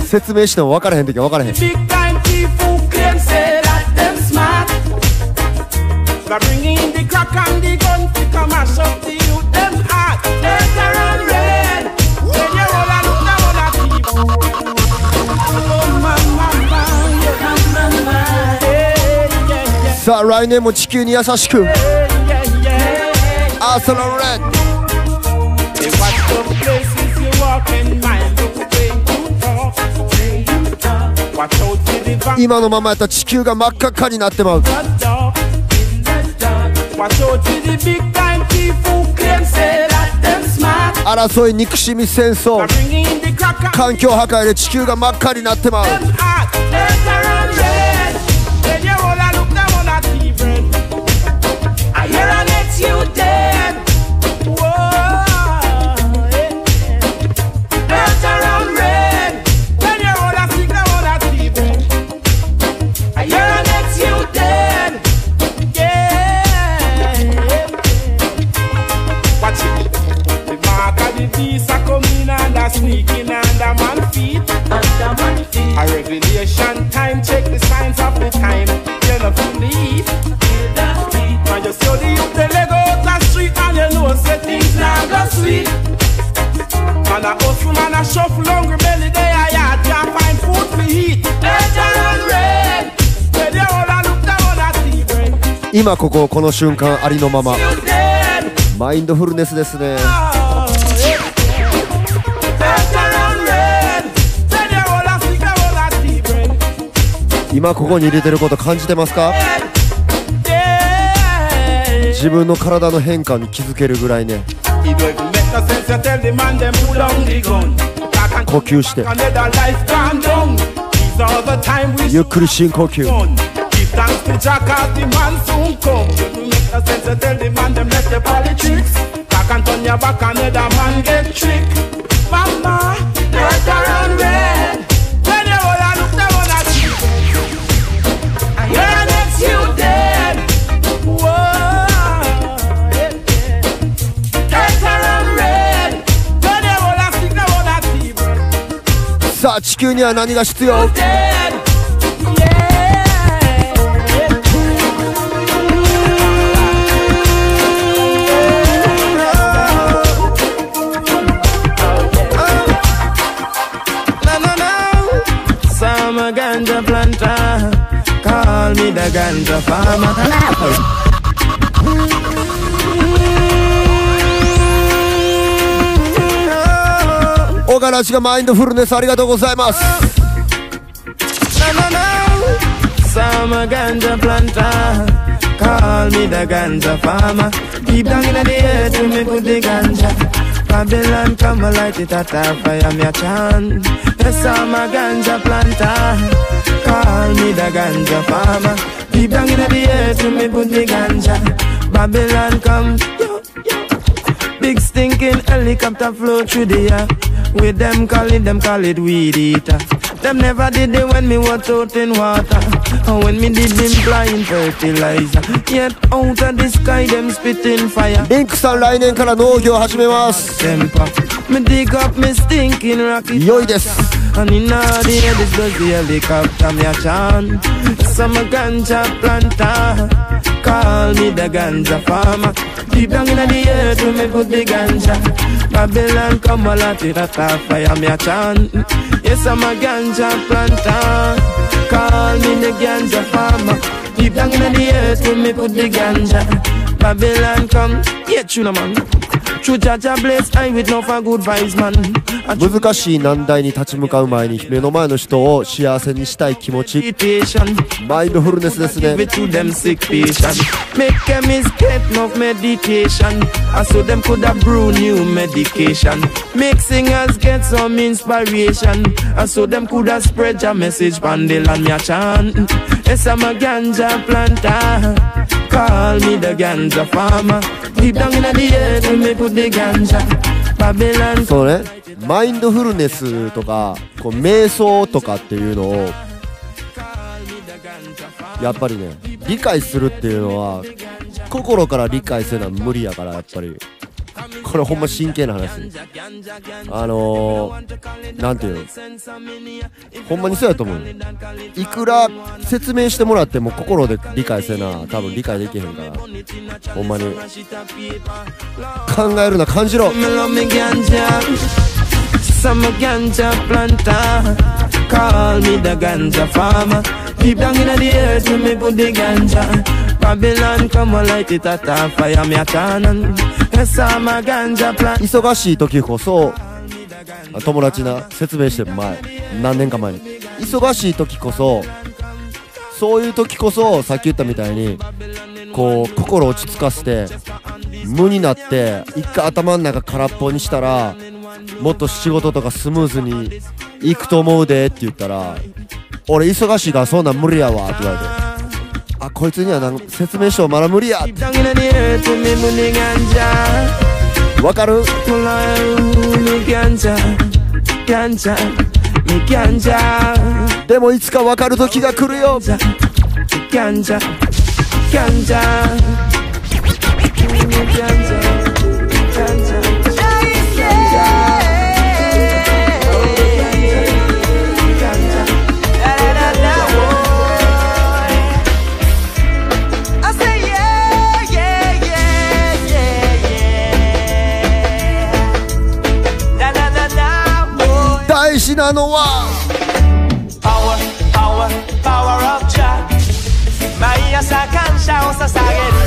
説明しても分からへん時は分からへんさあ来年も地球に優しく。Yeah, yeah. アーソロレッ Hey, watch the places you walk and mind the way you talk. Way you talk. Watch out for the vampire. 今のままやったら地球が真っ赤っかになってまう.争い憎しみ戦争環境破壊で地球が真っ赤になってまう shuffle, hungry belly they a yard can't find food to eat. Later and red. Where they all a look down on a tea bread. 今こここの瞬間ありのまま.マインドフルネスですね今ここに入れてること感じてますか自分の体の変化に気づけるぐらいね呼吸して another life gone down. These are the time we ゆっくり深呼吸あ地球には何が必要 Dead. No, no, no. Summer ganja planter. Call me the ganja farmer. 小柄氏がマインドフルネスありがとうございます No, no, no. Summer ganja planter. Call me the ganja farmer. Keep down in the air to me put the ganja. Babylon come and light it at a fire, me a chant. Yes, I'm a ganja planter. Call me the ganja farmer. Keep down in the air to me put the ganja. Babylon come, yo, yo. Big stinking helicopter flow through the air. With them call it, them call it weed eater. Them never did it when me was out in water. And when me did them blind fertilizer. Yet out of the sky, them spitting fire. リンクさん来年から農業始めます Temper. Me dig up me stinking rocket. 良いです And in all the this does the helicopter, me a chant. Some ganja planter. Call me the ganja farmer. Deep down in the air to me put the ganja. Babylon come a lot at a fire, me a chant. Yes, I'm a ganja planter. Call me the ganja farmer. Deep down in the air to me put the ganja. Babylon come, yeah. True man. 難しい難題に立ち向かう前に目の前の人を幸せにしたい気持ち.マインドフルネスですね Yes, I'm a ganja planter. Call me the ganja farmer. Deep down in the air, to me put the ganja. Babylon そうねマインドフルネスとかこう瞑想とかっていうのをやっぱりね理解するっていうのは心から理解せな無理やからやっぱりこれほんま真剣な話。あのー、ていうの？ほんまにそうやと思ういくら説明してもらっても心で理解せな多分理解できへんから。ほんまに。考えるな感じろ。Me love me ganja. Some ganja planter. Call me the ganja farmer. Deep down in the earth, me put the ganja. Babylon come and light it at a fire, me a cannon. Yes, I'm a ganja planter. 忙しい時こそ友達な説明して前何年か前に忙しい時こそそういう時こそさっき言ったみたいにこう心落ち着かせて無になって一回頭の中空っぽにしたらもっと仕事とかスムーズに行くと思うでって言ったら俺忙しいからそんなん無理やわって言われてあこいつには説明書まだ無理や。わかる？でもいつかわかる時が来るよ。キンジャキンジャなのは Power, power, power of Jah. 毎朝感謝を捧げる。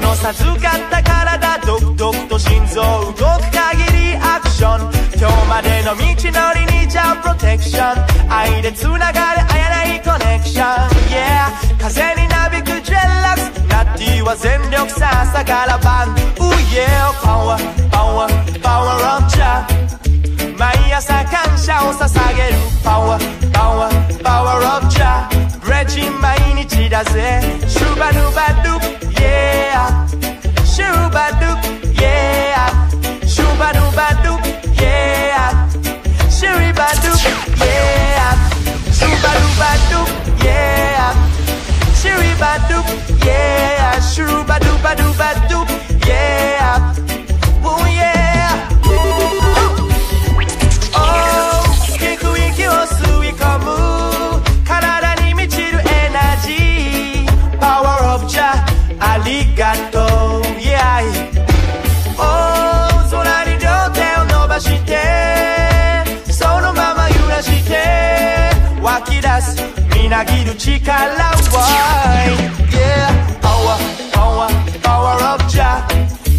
この授かった体独々と心臓動く限りアクション。今日までの道のりにじゃプロテクション愛でつながるあやないコネクション。Yeah 風になびくジェラックスナッティは全力さ朝から晩 Ooh yeah Power Power Power of Jah 毎朝感謝を捧げる。Power Power Power of Jah ブレッジン毎日だぜ。シュバヌバドゥ。Yeah. シュバドゥ Yeah. シュバヌバドゥ Yeah. シュリバドゥ Yeah. シュバヌバドゥ Yeah. シュリバドゥ Yeah. シュバドみなぎる力は Yeah Power Power Power of Jah.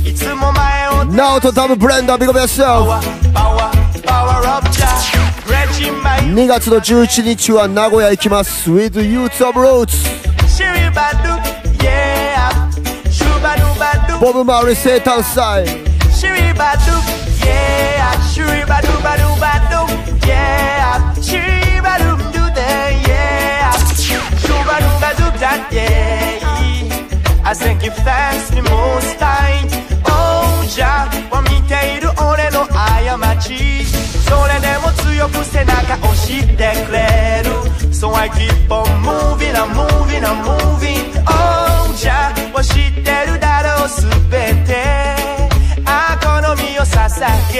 いつも前をナオトダブブレンダービゴベッショ Power Power of イ2月の11日は名古屋行きます。With Youth of Roots シュリバドゥ Yeah. シュバドゥバドゥボブ・マーリー that, yeah. I thank you thanks the most high. Oh, じゃは見ている俺の過ち。それでも強く背中押してくれる。So I keep on moving, I'm moving, I'm moving. Oh, じゃは知ってるだろうすべて。あこの身を捧げ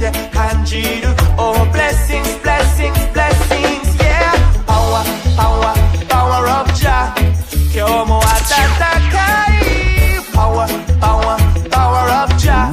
て感じる Oh blessings, blessings, blessings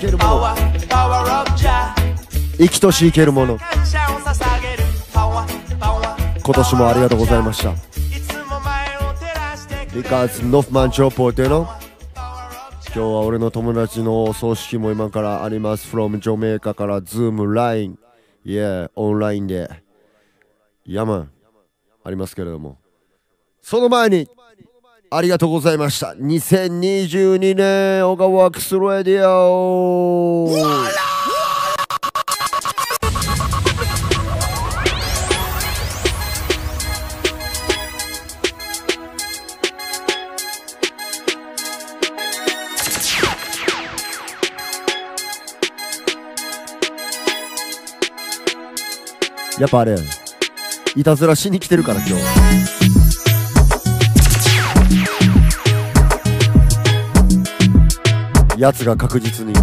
きとし生けるもの。生きとし生けるもの。今年もありがとうございました。いつも前を照らしてくれる Because Northman c h o p o っていうの今日は俺の友達の葬式も今からあります。From ジョメイカから Zoom、LINE、Yeah、オンラインで。山ありますけれども。その前にありがとうございました。2022年オガワークスレディオやっぱあれいたずらしに来てるから今日。やつが確実に。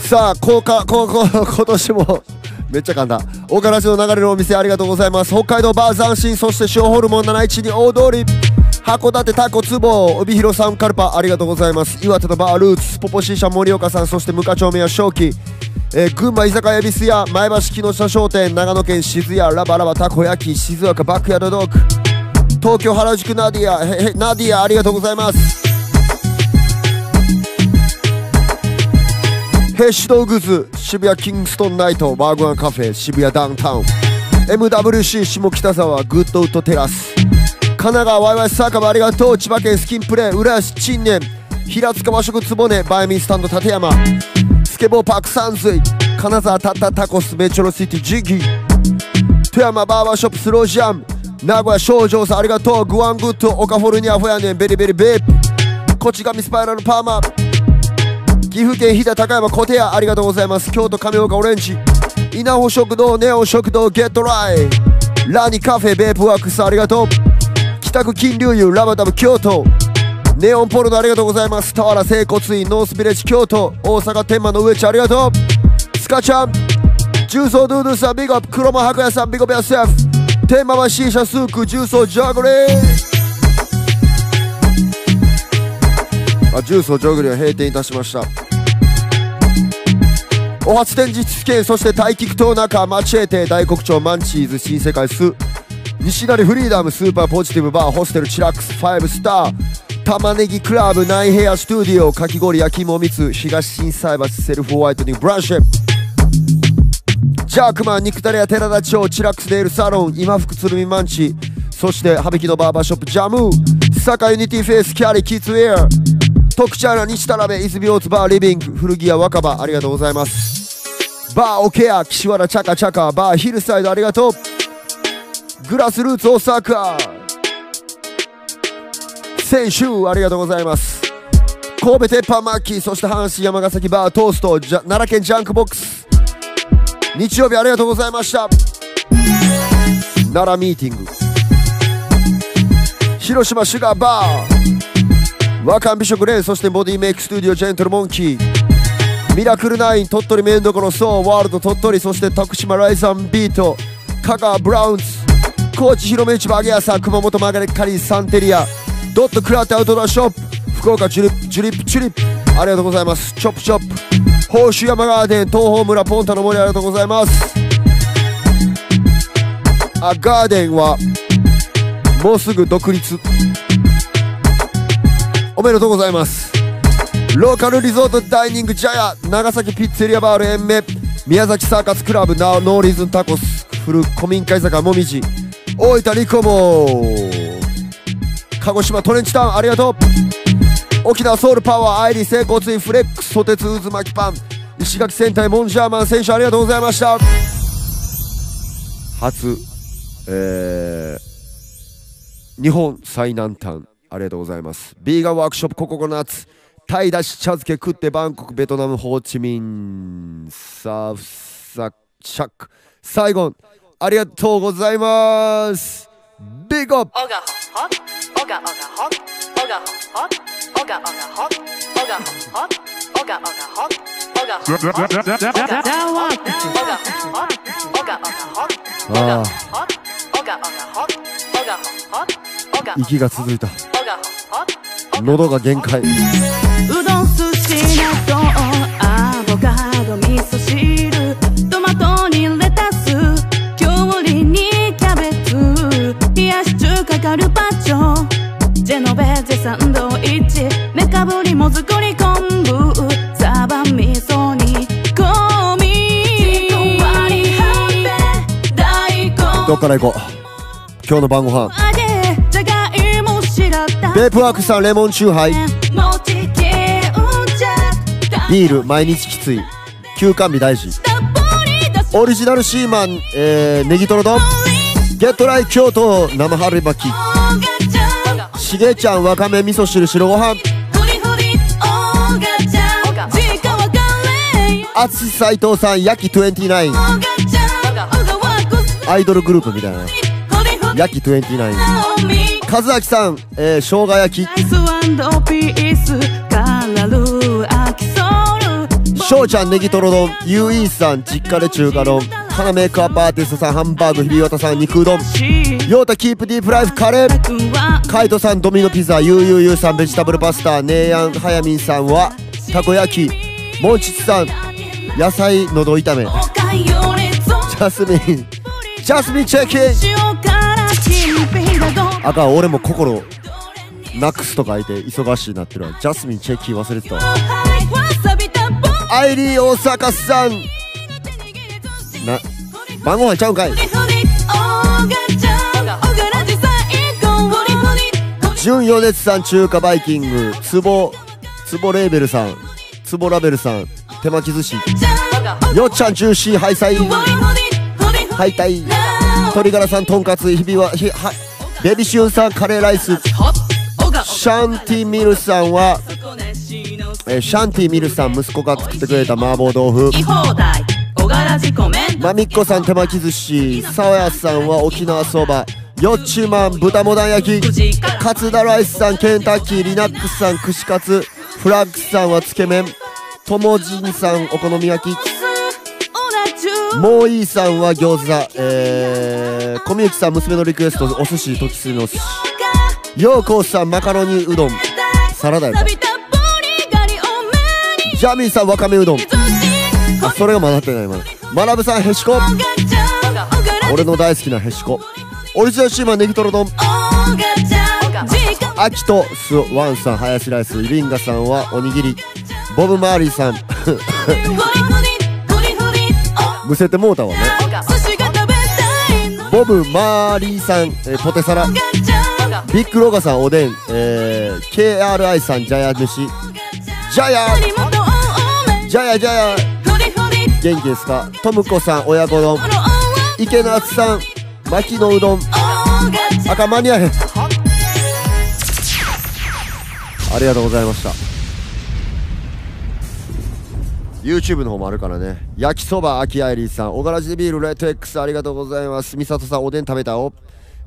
さあ こうかこうこう今年も めっちゃ簡単岡ラジの流れるお店ありがとうございます。北海道バー斬新そして塩ホルモン71に大通り。函館タコツボ帯広さんカルパありがとうございます。岩手のバールーツポポシーシャ森岡さんそして無課長名は正気。えー群馬居酒屋恵比寿屋前橋木下商店長野県静谷ラバラバたこ焼き静岡バックヤードドッグ東京原宿ナディアへへナディアありがとうございます。ヘッシュドーグズ渋谷キングストンナイトワーグワンカフェ渋谷ダウンタウン。MWC 下北沢グッドウッドテラス。神奈川ワイワイサーカブありがとう。千葉県スキンプレー浦安陳年。平塚和食つぼねバイミスタンド立山。スケボーパーク山水。金沢タッタタコスメチョロシティジギ富山バーバーショップスロージャム。名古屋少女さんありがとう。グワングッドオカフォルニアフォヤネン。ベリベリベープ。こちがみスパイラルパーマ岐阜県飛騨高山小手屋ありがとうございます。京都亀岡オレンジ。稲穂食堂ネオン食堂ゲットライ。ラニカフェベープワークスありがとう。北区金龍湯ラバダブ京都。ネオンポルノありがとうございます。俵整骨院ノースビレッジ京都。大阪天満の上地ありがとう。スカちゃん。重曹ドゥードゥさんビッグアップ。黒間白夜さんビッグアップヤセフ。天満はシーシャスーク重曹ジャグリー。あ重曹ジャグリーは閉店いたしました。お初展実券そして大菊島中マチエテ大黒町マンチーズ新世界ス西成フリーダムスーパーポジティブバーホステルチラックス5スター。玉ねぎクラブナイヘアスタジオかき氷焼き芋蜜東心斎橋セルフホワイトニングブランシェジャークマン肉タレや寺田町チラックスネイルサロン今福鶴見マンチ。そして羽引のバーバーショップジャム。ー坂ユニティフェイスキャリーキッズウェア。徳茶屋西田辺泉大津バーリビング古着屋若葉ありがとうございます。バーオケア岸和田チャカチャカバーヒルサイドありがとう。グラスルーツ大阪。選手ありがとうございます。神戸鉄板マッキーそして阪神山ヶ崎バートースト奈良県ジャンクボックス。日曜日ありがとうございました。奈良ミーティング。広島シュガーバー。ワカン美食レーンそしてボディメイクスタジオジェントルモンキー。ミラクルナイン鳥取メンどころソーワールド鳥取そして徳島ライザンビート。香川ブラウンズ。高知広め市場揚げ屋さん熊本マガレッカリーサンテリア。ドットクラウトアウトドアショップ。福岡ジュリップジュリップチュリップ。ありがとうございます。チョップチョップ。宝珠山ガーデン東方村ポンタの森ありがとうございます。あガーデンはもうすぐ独立。おめでとうございます。ローカルリゾートダイニングジャヤ長崎ピッツェリアバール延命。宮崎サーカスクラブナノーリズンタコス。古古民家居酒屋もみじ。大分リコモ鹿児島トレンチタウンありがとう。沖縄ソウルパワーアイリ整骨院フレックスソテツ渦巻きパン。石垣戦隊モンジャーマン選手ありがとうございました。初えー、日本最南端ありがとうございます。ビーガンワークショップココナッツタイだし茶漬け食ってバンコクベトナムホーチミンサーフサシャック。最後ありがとうございます。ビッグアップ Oga hot, oga oga hot, oga hot, oga oga hot, oga hot, oga oga hot, oga hot, oga hot, oga hot, あ hot, oga oga hot, oga hot, あ息が続いた oga hot. 喉が限界うどん寿司納豆アボカド味噌汁トサンドイッチメカブリもずくり昆布サバ味噌煮込み。どっから行こう？今日の晩ご飯。揚げじゃがいも白玉。ベープワークさんレモンチューハイ。ビール毎日きつい。休館日大事。オリジナルシーマン、えー、ネギトロ丼。ゲットライ京都生春巻きしげちゃんわかめ味噌汁白ご飯。あつし斎藤さん焼き29アイドルグループみたいな。焼き29和明さん、えー、生姜焼き。アイスピースカラルアキソール翔ちゃんネギトロ丼。ゆうさん実家で中華丼。花メイクアップアーティストさんハンバーグひびわたさん肉うどんヨータキープディープライフカレー。カイトさんドミノピザゆうゆうゆうさんベジタブルパスタネイヤンはやみんさんはたこ焼きモンチッチさん野菜のど炒め。ジャスミン。ジャスミンチェッキあかん俺も心なくすと書いて忙しいなってるわ。ジャスミンチェッキン忘れてたアイリー大阪さん。な番号入っちゃうんかい？純余熱さん中華バイキングつぼつぼレーベルさんつぼラベルさん手巻き寿司よっちゃんジューシーハイサイハイタイ鶏ガラさんとんかつひびはひはベビシュンさんカレーライスシャンティミルさんはえシャンティミルさん息子が作ってくれた麻婆豆腐まみっこさん手巻き寿司さわやさんは沖縄そばよっちまん豚モダン焼き。カツダライスさんケンタッキーリナックスさん串カツ。フラッグスさんはつけ麺。ともじんさんお好み焼き。もう。いいさんは餃子。えー、小みゆきさん娘のリクエストお寿司時すの寿司。ようこうさんマカロニうどん。サラダやジャミーさんわかめうどん。あそれが混ざってないまだ。まなぶさんへしこ。俺の大好きなへしこオリジナルシーマンネギトロ丼。アキトスワンさんハヤシライスリンガさんはおにぎり。ボブ・マーリーさん。むせてもうたわね。ボブ・マーリーさん、えーポテサラ。ビッグロガさんおでん、えー、KRI さんジャヤ飯。ジャヤ。ジャヤジャヤ。元気ですか？トムコさん親子丼。池夏さん巻きのうどん。赤間に合え。へんありがとうございました。YouTube の方もあるからね。焼きそば秋アイリーさん。小柄地ビールレッド X ありがとうございます。美里さんおでん食べたお。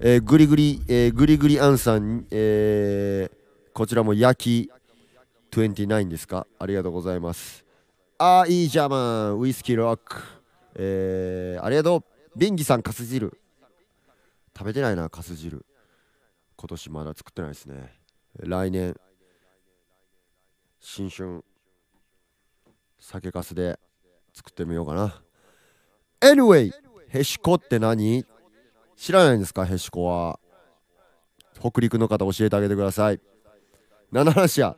えー、グリグリ、えー、グリグリアンさん、えー、こちらも焼き29ですか？ありがとうございます。あーいいジャーマンウイスキーロック。えー、ありがとう。ビンギさんかす汁食べてないなかす汁。今年まだ作ってないですね。来年新春酒かすで作ってみようかな。Anyway へしこって何？知らないんですか？へしこは。北陸の方教えてあげてください。何の話や。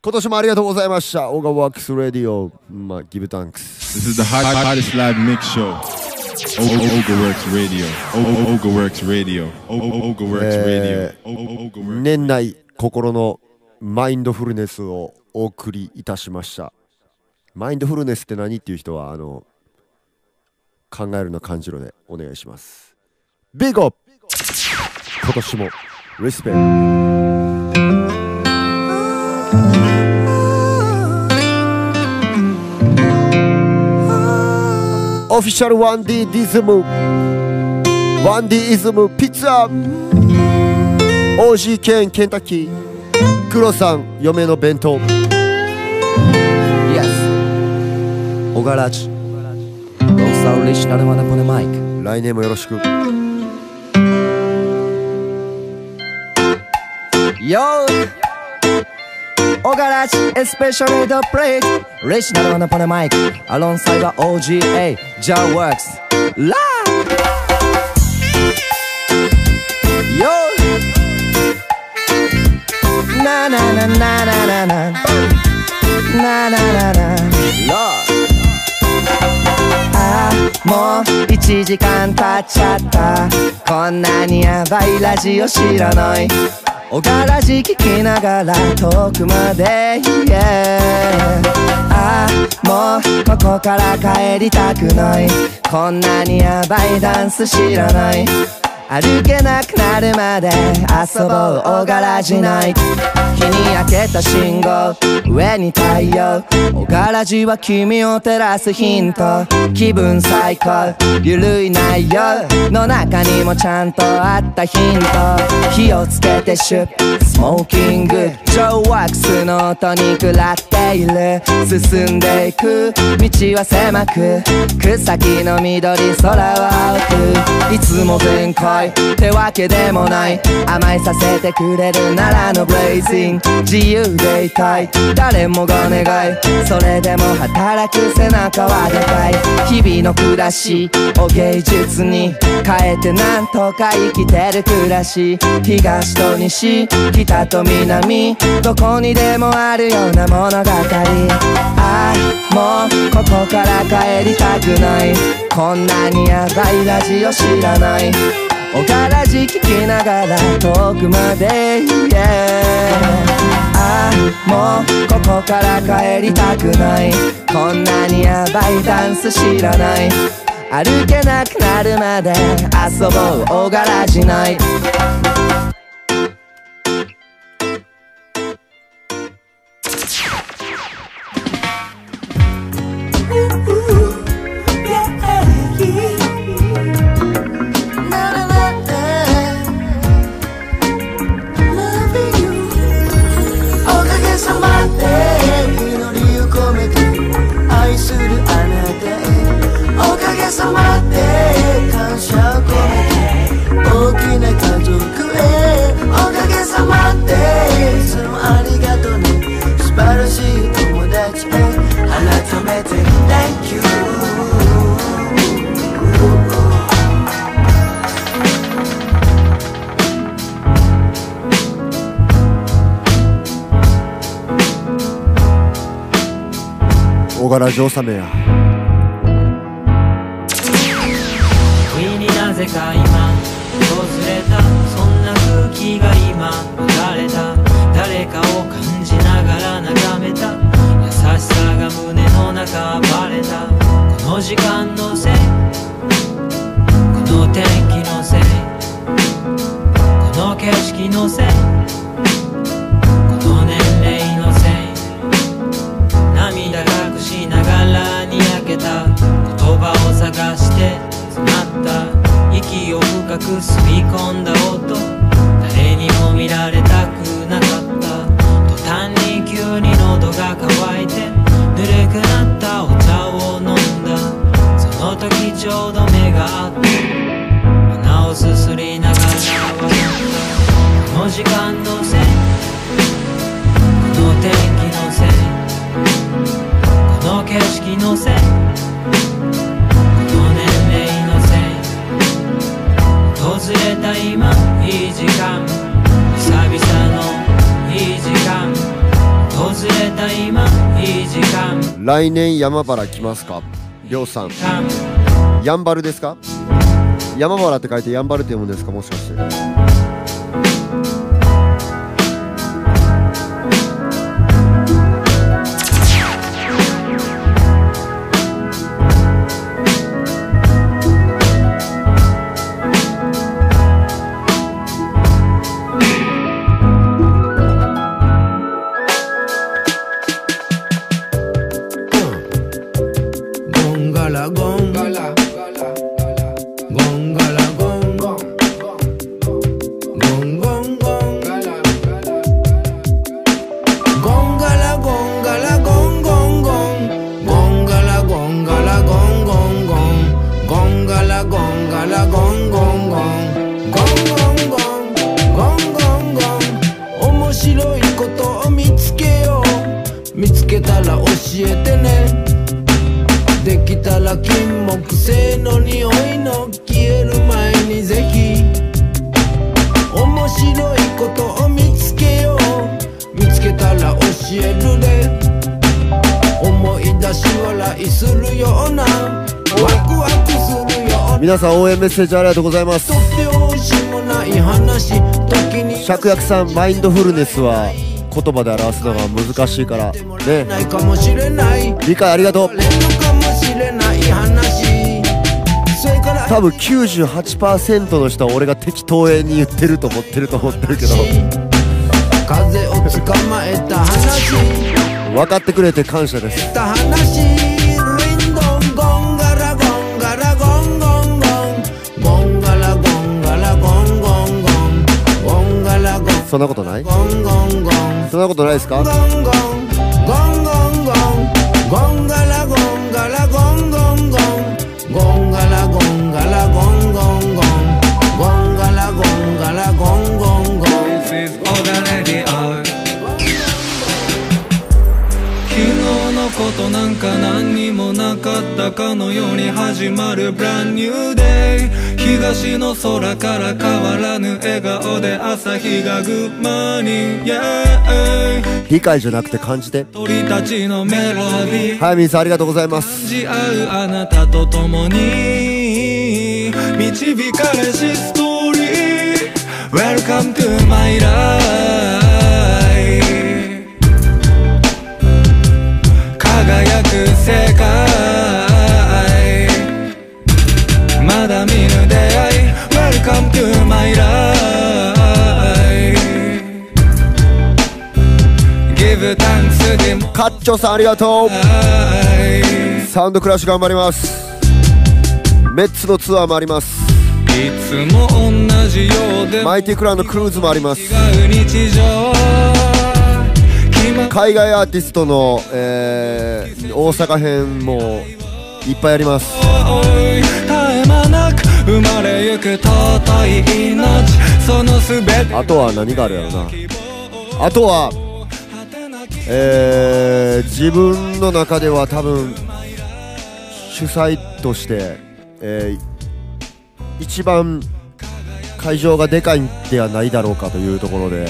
今年もありがとうございました。オガワークスレディオ。まあギブタンクス This is the hot, hottest live mix show. O- O- Ogaworks Radio. O- O- Ogaworks Radio. O- O- Ogaworks Radio. えー年内心のマインドフルネスをお送りいたしましたマインドフルネスって何っていう人はあの考えるの漢字路でお願いしますビッグアップ今年もリスペクオフィシャル 1D ディズム 1D イズムピッツァ OG ケンケンタッキー黒さん嫁の弁当 Yes. 小柄地ローサオリシナルマネポネマイク来年もよろしく Yo 小柄地 especially the plate リシナルマネポネマイク。アロンサイは OGA ジャーワークスラー。Yo ななななななな。なななな。な Lord ああもう1時間経っちゃった。こんなにヤバいラジオ知らない。おがらじ聞きながら遠くまで、yeah、ああもうここから帰りたくない。こんなにヤバいダンス知らない。歩けなくなるまで遊ぼうおがらじない。日に焼けた信号上に太陽。おがらじは君を照らすヒント。気分最高。ゆるい内容の中にもちゃんとあったヒント。火をつけて出発スモーキング。ジョーワックスの音に食らっている進んでいく。道は狭く。草木の緑空は青く。いつも全開。ってわけでもない。甘えさせてくれるならのブレイジング自由でいたい。誰もが願い。それでも働く背中はでかい。日々の暮らし。を芸術に。変えてなんとか生きてる暮らし。東と西。北と南どこにでもあるような物語ああもうここから帰りたくない。こんなにヤバいラジオ知らない。おからじ聞きながら遠くまで yeah ああもうここから帰りたくない。こんなにヤバいダンス知らない。歩けなくなるまで遊ぼうおがらじない。corajosa mesmo. 山原来ますか？りょうさん。やんばるですか？山原って書いてやんばるって読むんですか？もしかして。きたら金木犀の匂いの消える前にぜひ面白いことを見つけよう。見つけたら教えるで思い出し笑いするようなワクワクするような。皆さん応援メッセージありがとうございます。拍子もない話時に。芍薬さんマインドフルネスは言葉で表すのが難しいから。ね。理解ありがとう多分98%の人は俺が適当に言ってると思ってると思ってるけど。風を捕まえた話分かってくれて感謝です。そんなことない？そんなことないですか？ゴンゴンゴンゴンゴンゴンガラゴンたたかのように始まる Brand New Day 東の空から変わらぬ笑顔で朝日がグッマーニング Yeah 理解じゃなくて感じて鳥たちのメロディー。はいみんさんありがとうございます。感じ合うあなたと共に。導かれしストーリー。Welcome to my life カッチョさんありがとう。サウンドクラッシュ頑張ります。メッツのツアーもあります。いつも同じようでマイティクラウンのクルーズもあります。海外アーティストの、えー大阪編もいっぱいあります。生まれゆく尊い命。そのすべてあとは何があるやろな。あとはえー自分の中では多分主催として、えー一番会場がでかいんではないだろうかというところで、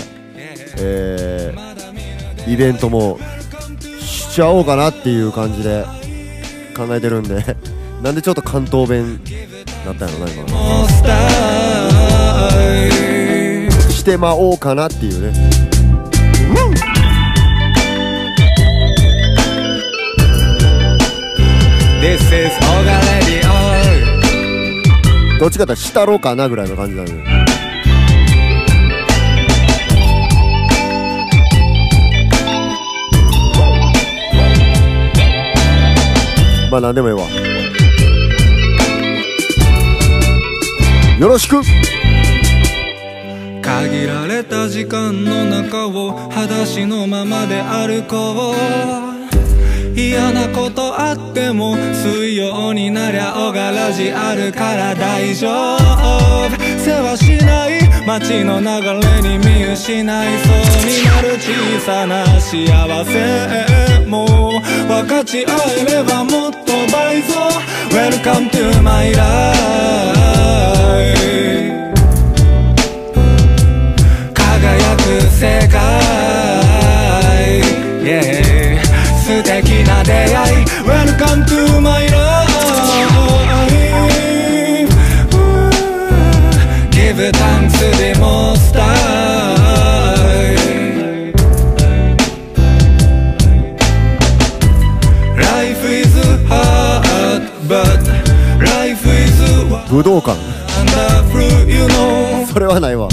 えーイベントもしちゃおうかなっていう感じで考えてるんで なんでちょっと関東弁なったんやろな今してまおうかなっていうねどっちかってしたろうかなぐらいの感じなのよ。まあなんでもええわ。よろしく。限られた時間の中を裸足のままで歩こう嫌なことあっても水曜になりゃ小柄じあるから大丈夫。世話しない街の流れに見失いそうになる小さな幸せ。も分かち合えればもっと倍増 Welcome to my life 輝く世界、素敵な出会い Welcome to my life Give thanks to the most high Life is hard but life is 武道館それはないわ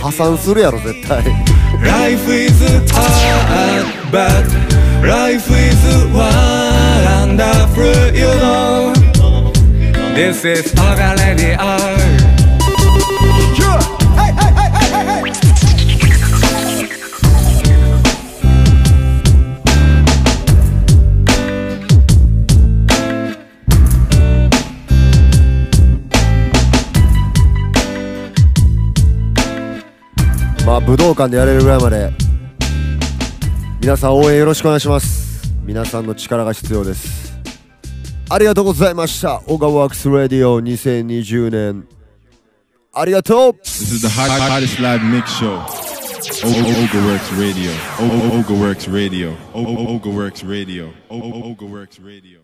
破産するやろ絶対 Life is hard, but life is wonderful, you know. This is the Art. まあ武道館でやれるぐらいまで皆さん応援よろしくお願いします皆さんの力が必要ですありがとうございましたオガワークスラディオ2020年ありがとう This is the hot, hottest live mix show. OgaWorks Radio. OgaWorks Radio. OgaWorks Radio Ogaworks Radio.